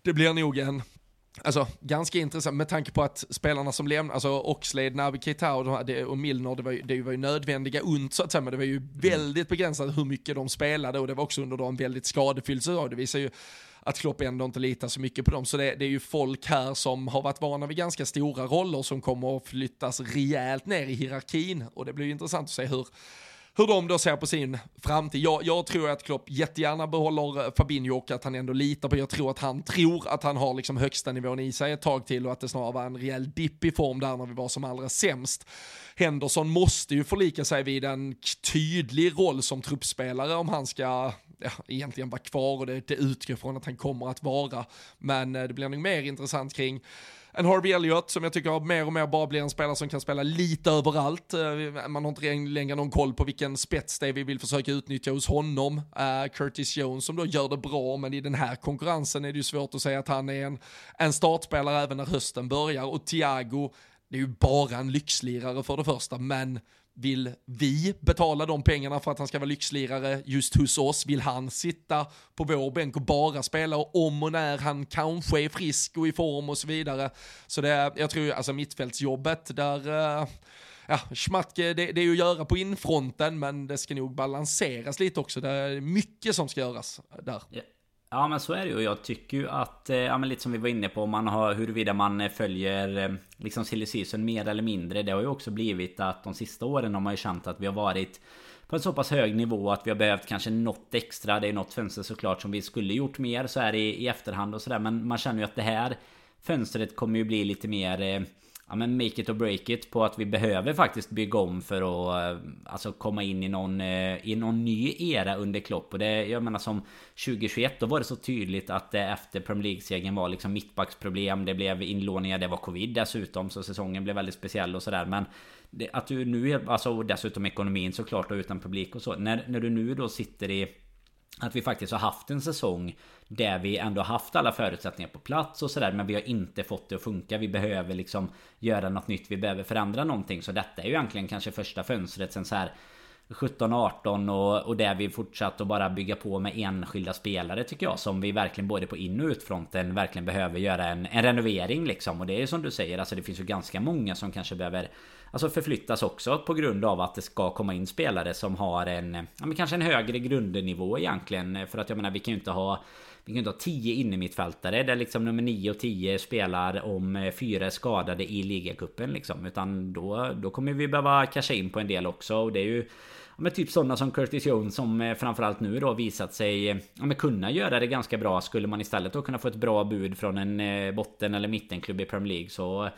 det blir nog en Alltså ganska intressant med tanke på att spelarna som lämnar, alltså Oxlade, Naby Keita och, och Milner, det var, ju, det var ju nödvändiga ont så att säga, men det var ju väldigt begränsat hur mycket de spelade och det var också under en väldigt skadefylld säsong. Det visar ju att Klopp ändå inte litar så mycket på dem. Så det, det, är ju folk här som har varit vana vid ganska stora roller som kommer att flyttas rejält ner i hierarkin och det blir ju intressant att se hur hur de då ser på sin framtid. Jag, jag, tror att Klopp jättegärna behåller eh, Fabinho och att han ändå litar på, jag tror att han tror att han har liksom högsta nivån i sig ett tag till och att det snarare var en rejäl dipp i form där när vi var som allra sämst. Henderson måste ju förlika sig vid en tydlig roll som truppspelare om han ska ja, egentligen vara kvar och det, det utgår från att han kommer att vara. Men eh, det blir nog mer intressant kring en Harvey Elliott som jag tycker mer och mer bara blir en spelare som kan spela lite överallt. Eh, man har inte längre någon koll på vilken spets det är vi vill försöka utnyttja hos honom. Uh, Curtis Jones som då gör det bra, men i den här konkurrensen är det ju svårt att säga att han är en, en startspelare även när hösten börjar. Och Thiago, det är ju bara en lyxlirare för det första, men vill vi betala de pengarna för att han ska vara lyxlirare just hos oss? Vill han sitta på vår bänk och bara spela om och när han kanske är frisk och i form och så vidare? Så det, jag tror alltså mittfältsjobbet där, eh, ja, Schmatke, det, det är ju att göra på infronten, men det ska nog balanseras lite också. Det är mycket som ska göras där. Yeah. Ja men så är det ju. Jag tycker ju att, eh, ja men lite som vi var inne på, man har, huruvida man eh, följer eh, liksom silly season mer eller mindre. Det har ju också blivit att de sista åren har man ju känt att vi har varit på en så pass hög nivå att vi har behövt kanske något extra. Det är något fönster såklart som vi skulle gjort mer så här i, i efterhand och sådär. Men man känner ju att det här fönstret kommer ju bli lite mer ja, men make it or break it på att vi behöver faktiskt bygga om för att eh, alltså komma in i någon, eh, i någon ny era under Klopp. Och det, jag menar som 2021 då var det så tydligt att det efter Premier League-segern var liksom mittbacksproblem. Det blev inlåningar, det var covid dessutom så säsongen blev väldigt speciell och sådär. Men det, att du nu, alltså dessutom ekonomin såklart och utan publik och så. När, när du nu då sitter i att vi faktiskt har haft en säsong där vi ändå haft alla förutsättningar på plats och sådär Men vi har inte fått det att funka. Vi behöver liksom göra något nytt Vi behöver förändra någonting. Så detta är ju egentligen kanske första fönstret sen så här 17-18 och, och där vi fortsatt att bara bygga på med enskilda spelare tycker jag Som vi verkligen både på in och utfronten verkligen behöver göra en, en renovering liksom. Och det är som du säger alltså det finns ju ganska många som kanske behöver Alltså förflyttas också på grund av att det ska komma in spelare som har en ja, men kanske en högre grundnivå egentligen För att jag menar vi kan ju inte ha vi kan inte ha 10 innermittfältare där liksom nummer 9 och 10 spelar om eh, fyra är skadade i ligacupen liksom. Utan då, då kommer vi behöva casha in på en del också. Och det är ju men typ sådana som Curtis Jones som eh, framförallt nu då visat sig ja, men kunna göra det ganska bra. Skulle man istället då kunna få ett bra bud från en eh, botten eller mittenklubb i Premier League så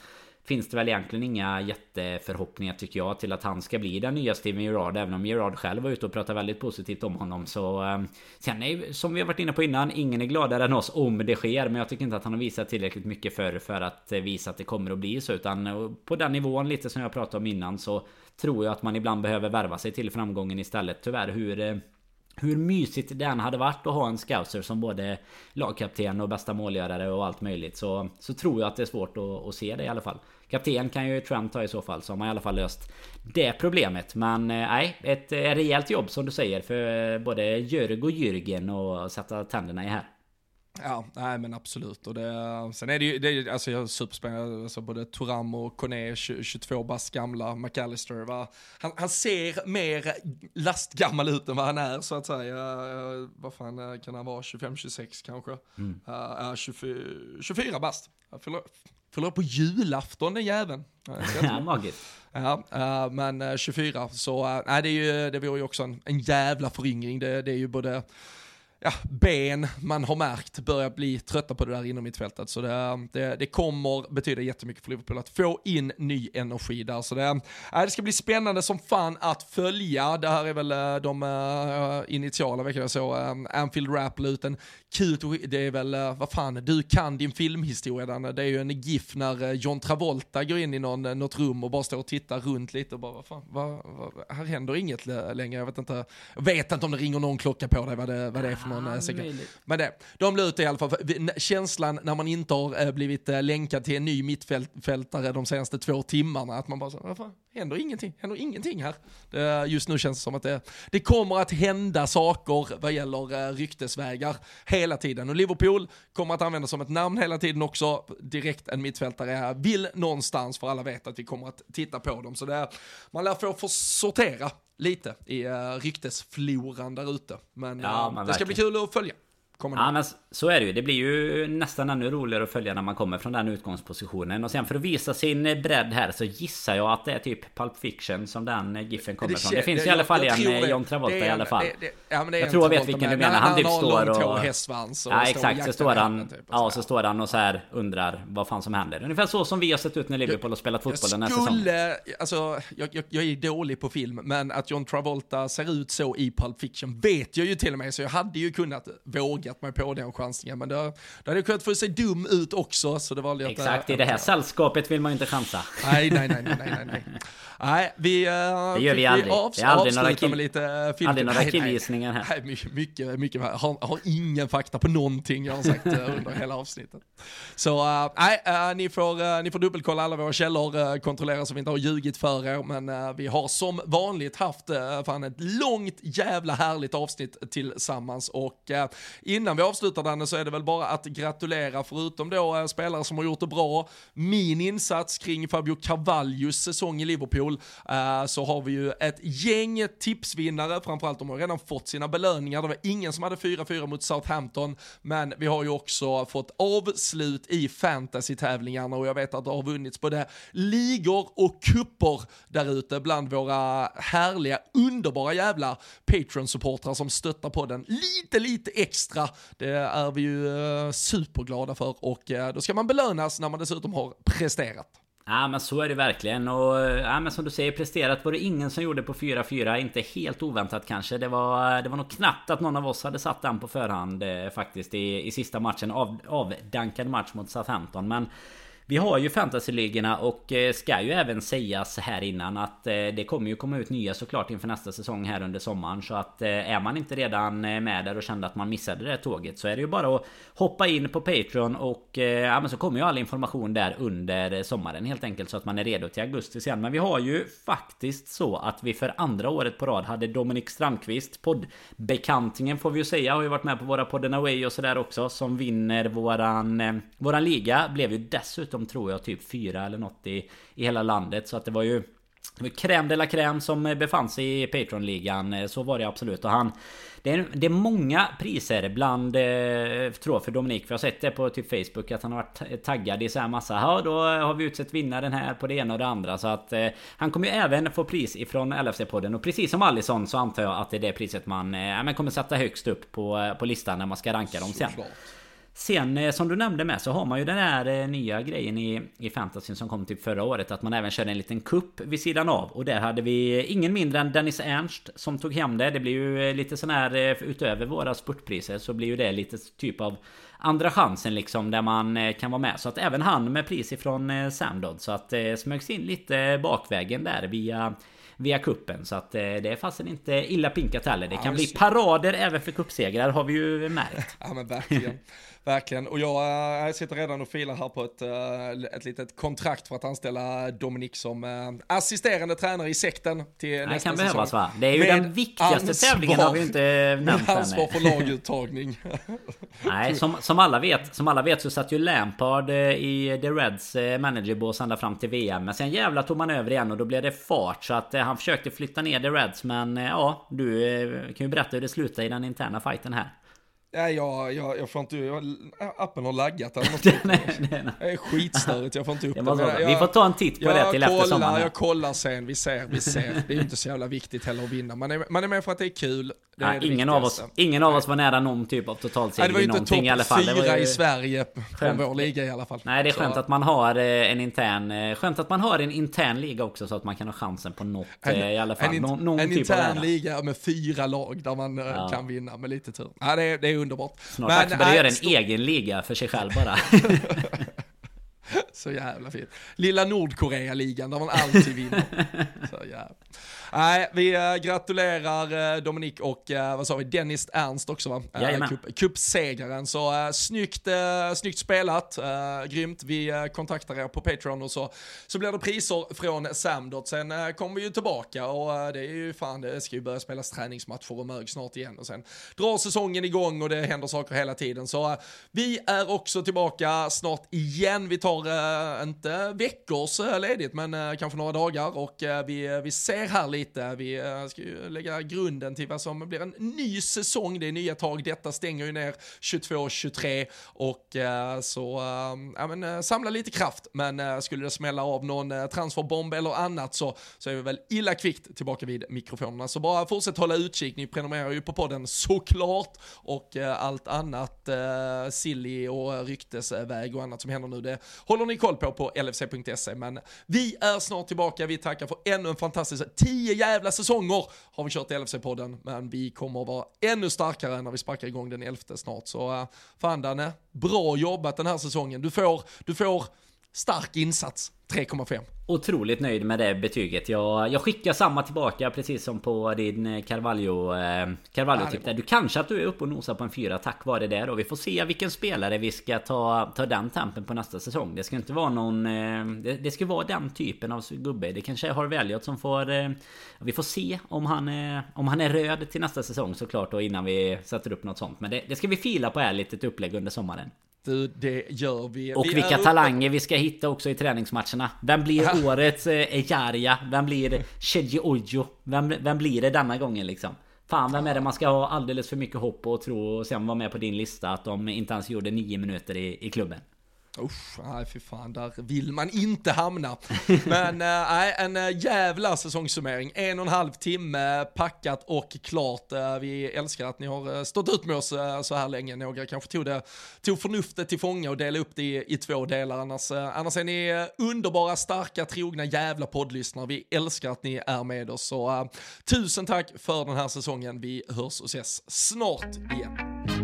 finns det väl egentligen inga jätteförhoppningar tycker jag till att han ska bli den nya Steven Gerrard. Även om Gerrard själv var ute och pratade väldigt positivt om honom. Så eh, sen är som vi har varit inne på innan, ingen är gladare än oss om det sker. Men jag tycker inte att han har visat tillräckligt mycket för, för att eh, visa att det kommer att bli så. Utan eh, på den nivån lite som jag pratade om innan så tror jag att man ibland behöver värva sig till framgången istället. Tyvärr hur eh, hur mysigt det än hade varit att ha en scouser som både lagkapten och bästa målgörare och allt möjligt så, så tror jag att det är svårt att, att se det i alla fall. Kapten kan ju Trent ta i så fall så har man i alla fall löst det problemet. Men eh, nej, ett rejält jobb som du säger för både Jörg och Jürgen att sätta tänderna i här. Ja, nej men absolut. Och det, sen är det ju, det är, alltså jag superspännande, alltså både Turam och Kone, 22 bast gamla, McAllister, va? Han, han ser mer lastgammal ut än vad han är så att säga. Vad fan kan han vara, 25-26 kanske? Mm. Uh, 24, 24 bast. Fyller på julafton den jäveln. Ja, magiskt. Ja, uh, men 24, så uh, nej, det, är ju, det vore ju också en, en jävla föryngring. Det, det är ju både ja, ben man har märkt börjar bli trötta på det där inom mittfältet. Så det, det, det kommer betyda jättemycket för Liverpool att få in ny energi där. Så det, äh, det ska bli spännande som fan att följa. Det här är väl de äh, initiala veckorna så. Äh, Anfield Rap en kul, det är väl, äh, vad fan, du kan din filmhistoria där. Det är ju en GIF när äh, John Travolta går in i någon, något rum och bara står och tittar runt lite och bara, vad fan, vad, vad, här händer inget längre. Jag vet inte, jag vet inte om det ringer någon klocka på dig vad det, vad det är för någon sekund. Men det, de la ut det i alla fall. Känslan när man inte har eh, blivit eh, länkad till en ny mittfältare de senaste två timmarna, att man bara så, vad fan, händer ingenting, händer ingenting här. Just nu känns det som att det, det kommer att hända saker vad gäller eh, ryktesvägar. hela tiden. Och Liverpool kommer att användas som ett namn hela tiden också. Direkt en mittfältare vill någonstans, för alla vet att vi kommer att titta på dem. Så det man lär få, få sortera lite i uh, ryktesfloran där ute. Men, ja, uh, det ska bli kul att följa. Ja men så är det ju. Det blir ju nästan ännu roligare att följa när man kommer från den utgångspositionen. Och sen för att visa sin bredd här så gissar jag att det är typ Pulp Fiction som den giffen kommer det, från. Det finns det, i alla fall en John Travolta i alla fall. Det, ja, jag tror jag vet vilken du menar. Han typ står och... och ja exakt, så står han... Typ ja och så står han och så här undrar vad fan som händer. Ungefär så som vi har sett ut när Liverpool har spelat fotboll den här säsongen. Alltså, jag, jag, jag är dålig på film, men att John Travolta ser ut så i Pulp Fiction vet jag ju till och med. Så jag hade ju kunnat våga vågat mig på den chansningen. Men det, det hade kunnat få se dum ut också. Så det var lite, Exakt, i det här sällskapet vill man inte chansa. Nej, nej, nej, nej, nej, nej. Nej, vi, uh, det gör vi aldrig. Vi avs- det är aldrig några, kill- med lite uh, film. Aldrig några killgissningar här. Nej, mycket, mycket, mycket har, har ingen fakta på någonting jag har sagt uh, under hela avsnittet. Så uh, nej, uh, ni, får, ni får dubbelkolla alla våra källor, kontrollera så vi inte har ljugit för er. Men vi har som vanligt haft fan ett långt jävla härligt avsnitt tillsammans. Och innan vi avslutar den så är det väl bara att gratulera, förutom då spelare som har gjort det bra, min insats kring Fabio Carvalhos säsong i Liverpool Liverpool uh, så har vi ju ett gäng tipsvinnare, framförallt de har redan fått sina belöningar. Det var ingen som hade 4-4 mot Southampton, men vi har ju också fått avslut i fantasy-tävlingarna och jag vet att det har vunnits både ligor och kupper där ute bland våra härliga, underbara jävla Patreon-supportrar som stöttar på den lite, lite extra. Det är vi ju eh, superglada för och eh, då ska man belönas när man dessutom har presterat. Ja men så är det verkligen. Och ja, men som du säger presterat var det ingen som gjorde på 4-4 Inte helt oväntat kanske. Det var, det var nog knappt att någon av oss hade satt den på förhand eh, Faktiskt i, i sista matchen. Av, Avdankad match mot Southampton. Men vi har ju fantasyligorna och eh, ska ju även sägas här innan att eh, det kommer ju komma ut nya såklart inför nästa säsong här under sommaren. Så att eh, är man inte redan med där och kände att man missade det här tåget så är det ju bara att hoppa in på Patreon och ja men så kommer ju all information där under sommaren helt enkelt så att man är redo till augusti sen. Men vi har ju faktiskt så att vi för andra året på rad hade Dominik Strandqvist poddbekantingen får vi ju säga har ju varit med på våra podden Away och sådär också som vinner våran våran liga blev ju dessutom dessutom tror jag typ fyra eller något i, i hela landet. Så att det var ju crème de la crème som befann sig i Patreon-ligan. Eh, så var det absolut. Och han... Det är, det är många priser bland... Eh, tror jag för Dominik. För jag har sett det på typ Facebook att han har varit taggad i så här massa. Ja då har vi utsett vinnaren här på det ena och det andra. Så att eh, han kommer ju även få pris ifrån LFC-podden. Och precis som Allison så antar jag att det är det priset man eh, kommer sätta högst upp på, eh, på listan när man ska ranka dem sen. Såklart. Sen eh, som du nämnde med så har man ju den här eh, nya grejen i, i fantasyn som kom typ förra året Att man även körde en liten kupp vid sidan av Och där hade vi ingen mindre än Dennis Ernst som tog hem det Det blir ju eh, lite sån här utöver våra spurtpriser så blir ju det lite typ av Andra chansen liksom där man kan vara med Så att även han med pris ifrån Samdod Så att det smögs in lite bakvägen där via via kuppen Så att det är fasen inte illa pinkat heller. Det kan ja, bli parader även för kuppsegrar har vi ju märkt. Ja men verkligen. Verkligen, och jag, äh, jag sitter redan och filar här på ett, äh, ett litet kontrakt för att anställa Dominik som äh, assisterande tränare i sekten till nästa kan säsong. behövas va? Det är ju med den viktigaste ansvar, tävlingen har vi inte nämnt ansvar för laguttagning. Nej, som, som, alla vet, som alla vet så satt ju Lampard i The Reds managerbås ända fram till VM. Men sen jävla tog man över igen och då blev det fart. Så att han försökte flytta ner The Reds. Men ja, du kan ju berätta hur det slutade i den interna fighten här. Nej, jag, jag, jag får inte, jag, appen har laggat eller något. nej, nej, nej. Det är skitstörigt, jag får inte upp. Jag, vi får ta en titt på det till kollar, efter sommaren. Jag kollar sen, vi ser, vi ser. Det är ju inte så jävla viktigt heller att vinna. Man är, man är med för att det är kul. Det nej, är ingen, av oss, ingen av oss var nära någon typ av totalseger i någonting i alla fall. Det var ju inte topp fyra i Sverige från vår liga i alla fall. Nej, det är skönt så. att man har eh, en intern, eh, skönt att man har en intern liga också så att man kan ha chansen på något en, eh, i alla fall. En, någon, någon en typ intern liga med fyra lag där man ja. kan vinna med lite tur. Ja, det det är underbart. Snart dags att börja en egen liga för sig själv bara. Så jävla fint. Lilla Nordkorea-ligan där man alltid vinner. Så jävla. Nej, vi äh, gratulerar äh, Dominik och äh, vad sa vi, Dennis Ernst också va? Cupsegraren. Så snyggt, snyggt spelat, grymt. Vi kontaktar er på Patreon och så, så blir det priser från Samdot. Sen kommer vi ju tillbaka och det är ju fan, det ska ju börja spelas träningsmatcher och mög snart igen och sen drar säsongen igång och det händer saker hela tiden. Så vi är också tillbaka snart igen. Vi tar inte veckors ledigt men kanske några dagar och vi, vi ser här lite. Vi eh, ska ju lägga grunden till vad som blir en ny säsong. Det är nya tag. Detta stänger ju ner 22-23 och eh, så eh, ja, men, samla lite kraft. Men skulle det smälla av någon transferbomb eller annat så, så är vi väl illa kvickt tillbaka vid mikrofonerna. Så bara fortsätt hålla utkik. Ni prenumererar ju på podden såklart och allt annat silly och ryktesväg och annat som händer nu. Det håller ni koll på på lfc.se. Men vi är snart tillbaka. Vi tackar för ännu en fantastisk, tio jävla säsonger har vi kört i LFC-podden. Men vi kommer att vara ännu starkare när vi sparkar igång den elfte snart. Så eh, fan Danne, bra jobbat den här säsongen. Du får, du får stark insats, 3,5. Otroligt nöjd med det betyget. Jag, jag skickar samma tillbaka precis som på din eh, Carvalho, eh, Carvalho Ja, typ där. Du kanske att du är uppe och nosar på en fyra tack vare det och Vi får se vilken spelare vi ska ta, ta den tempen på nästa säsong. Det ska inte vara någon... Eh, det, det ska vara den typen av gubbe. Det kanske är Harvey Elliot som får... Eh, vi får se om han, är, om han är röd till nästa säsong såklart då innan vi sätter upp något sånt. Men det, det ska vi fila på här litet upplägg under sommaren. Du, det gör vi. Och vi vilka talanger vi ska hitta också i träningsmatcherna. Vem blir årets eh, Ejaria? Vem blir Shedji Ojo? Vem, vem blir det denna gången liksom? Fan, vem är det man ska ha alldeles för mycket hopp och tro och sen vara med på din lista att de inte ens gjorde nio minuter i, i klubben? Usch, nej fy fan, där vill man inte hamna. Men eh, nej, en äh, jävla säsongssummering. En och en halv timme packat och klart. Eh, vi älskar att ni har eh, stått ut med oss eh, så här länge. Några kanske tog, det, tog förnuftet till fånga och delade upp det i, i två delar. Annars, eh, annars är ni eh, underbara, starka, trogna jävla poddlyssnare. Vi älskar att ni är med oss. Så eh, tusen tack för den här säsongen. Vi hörs och ses snart igen.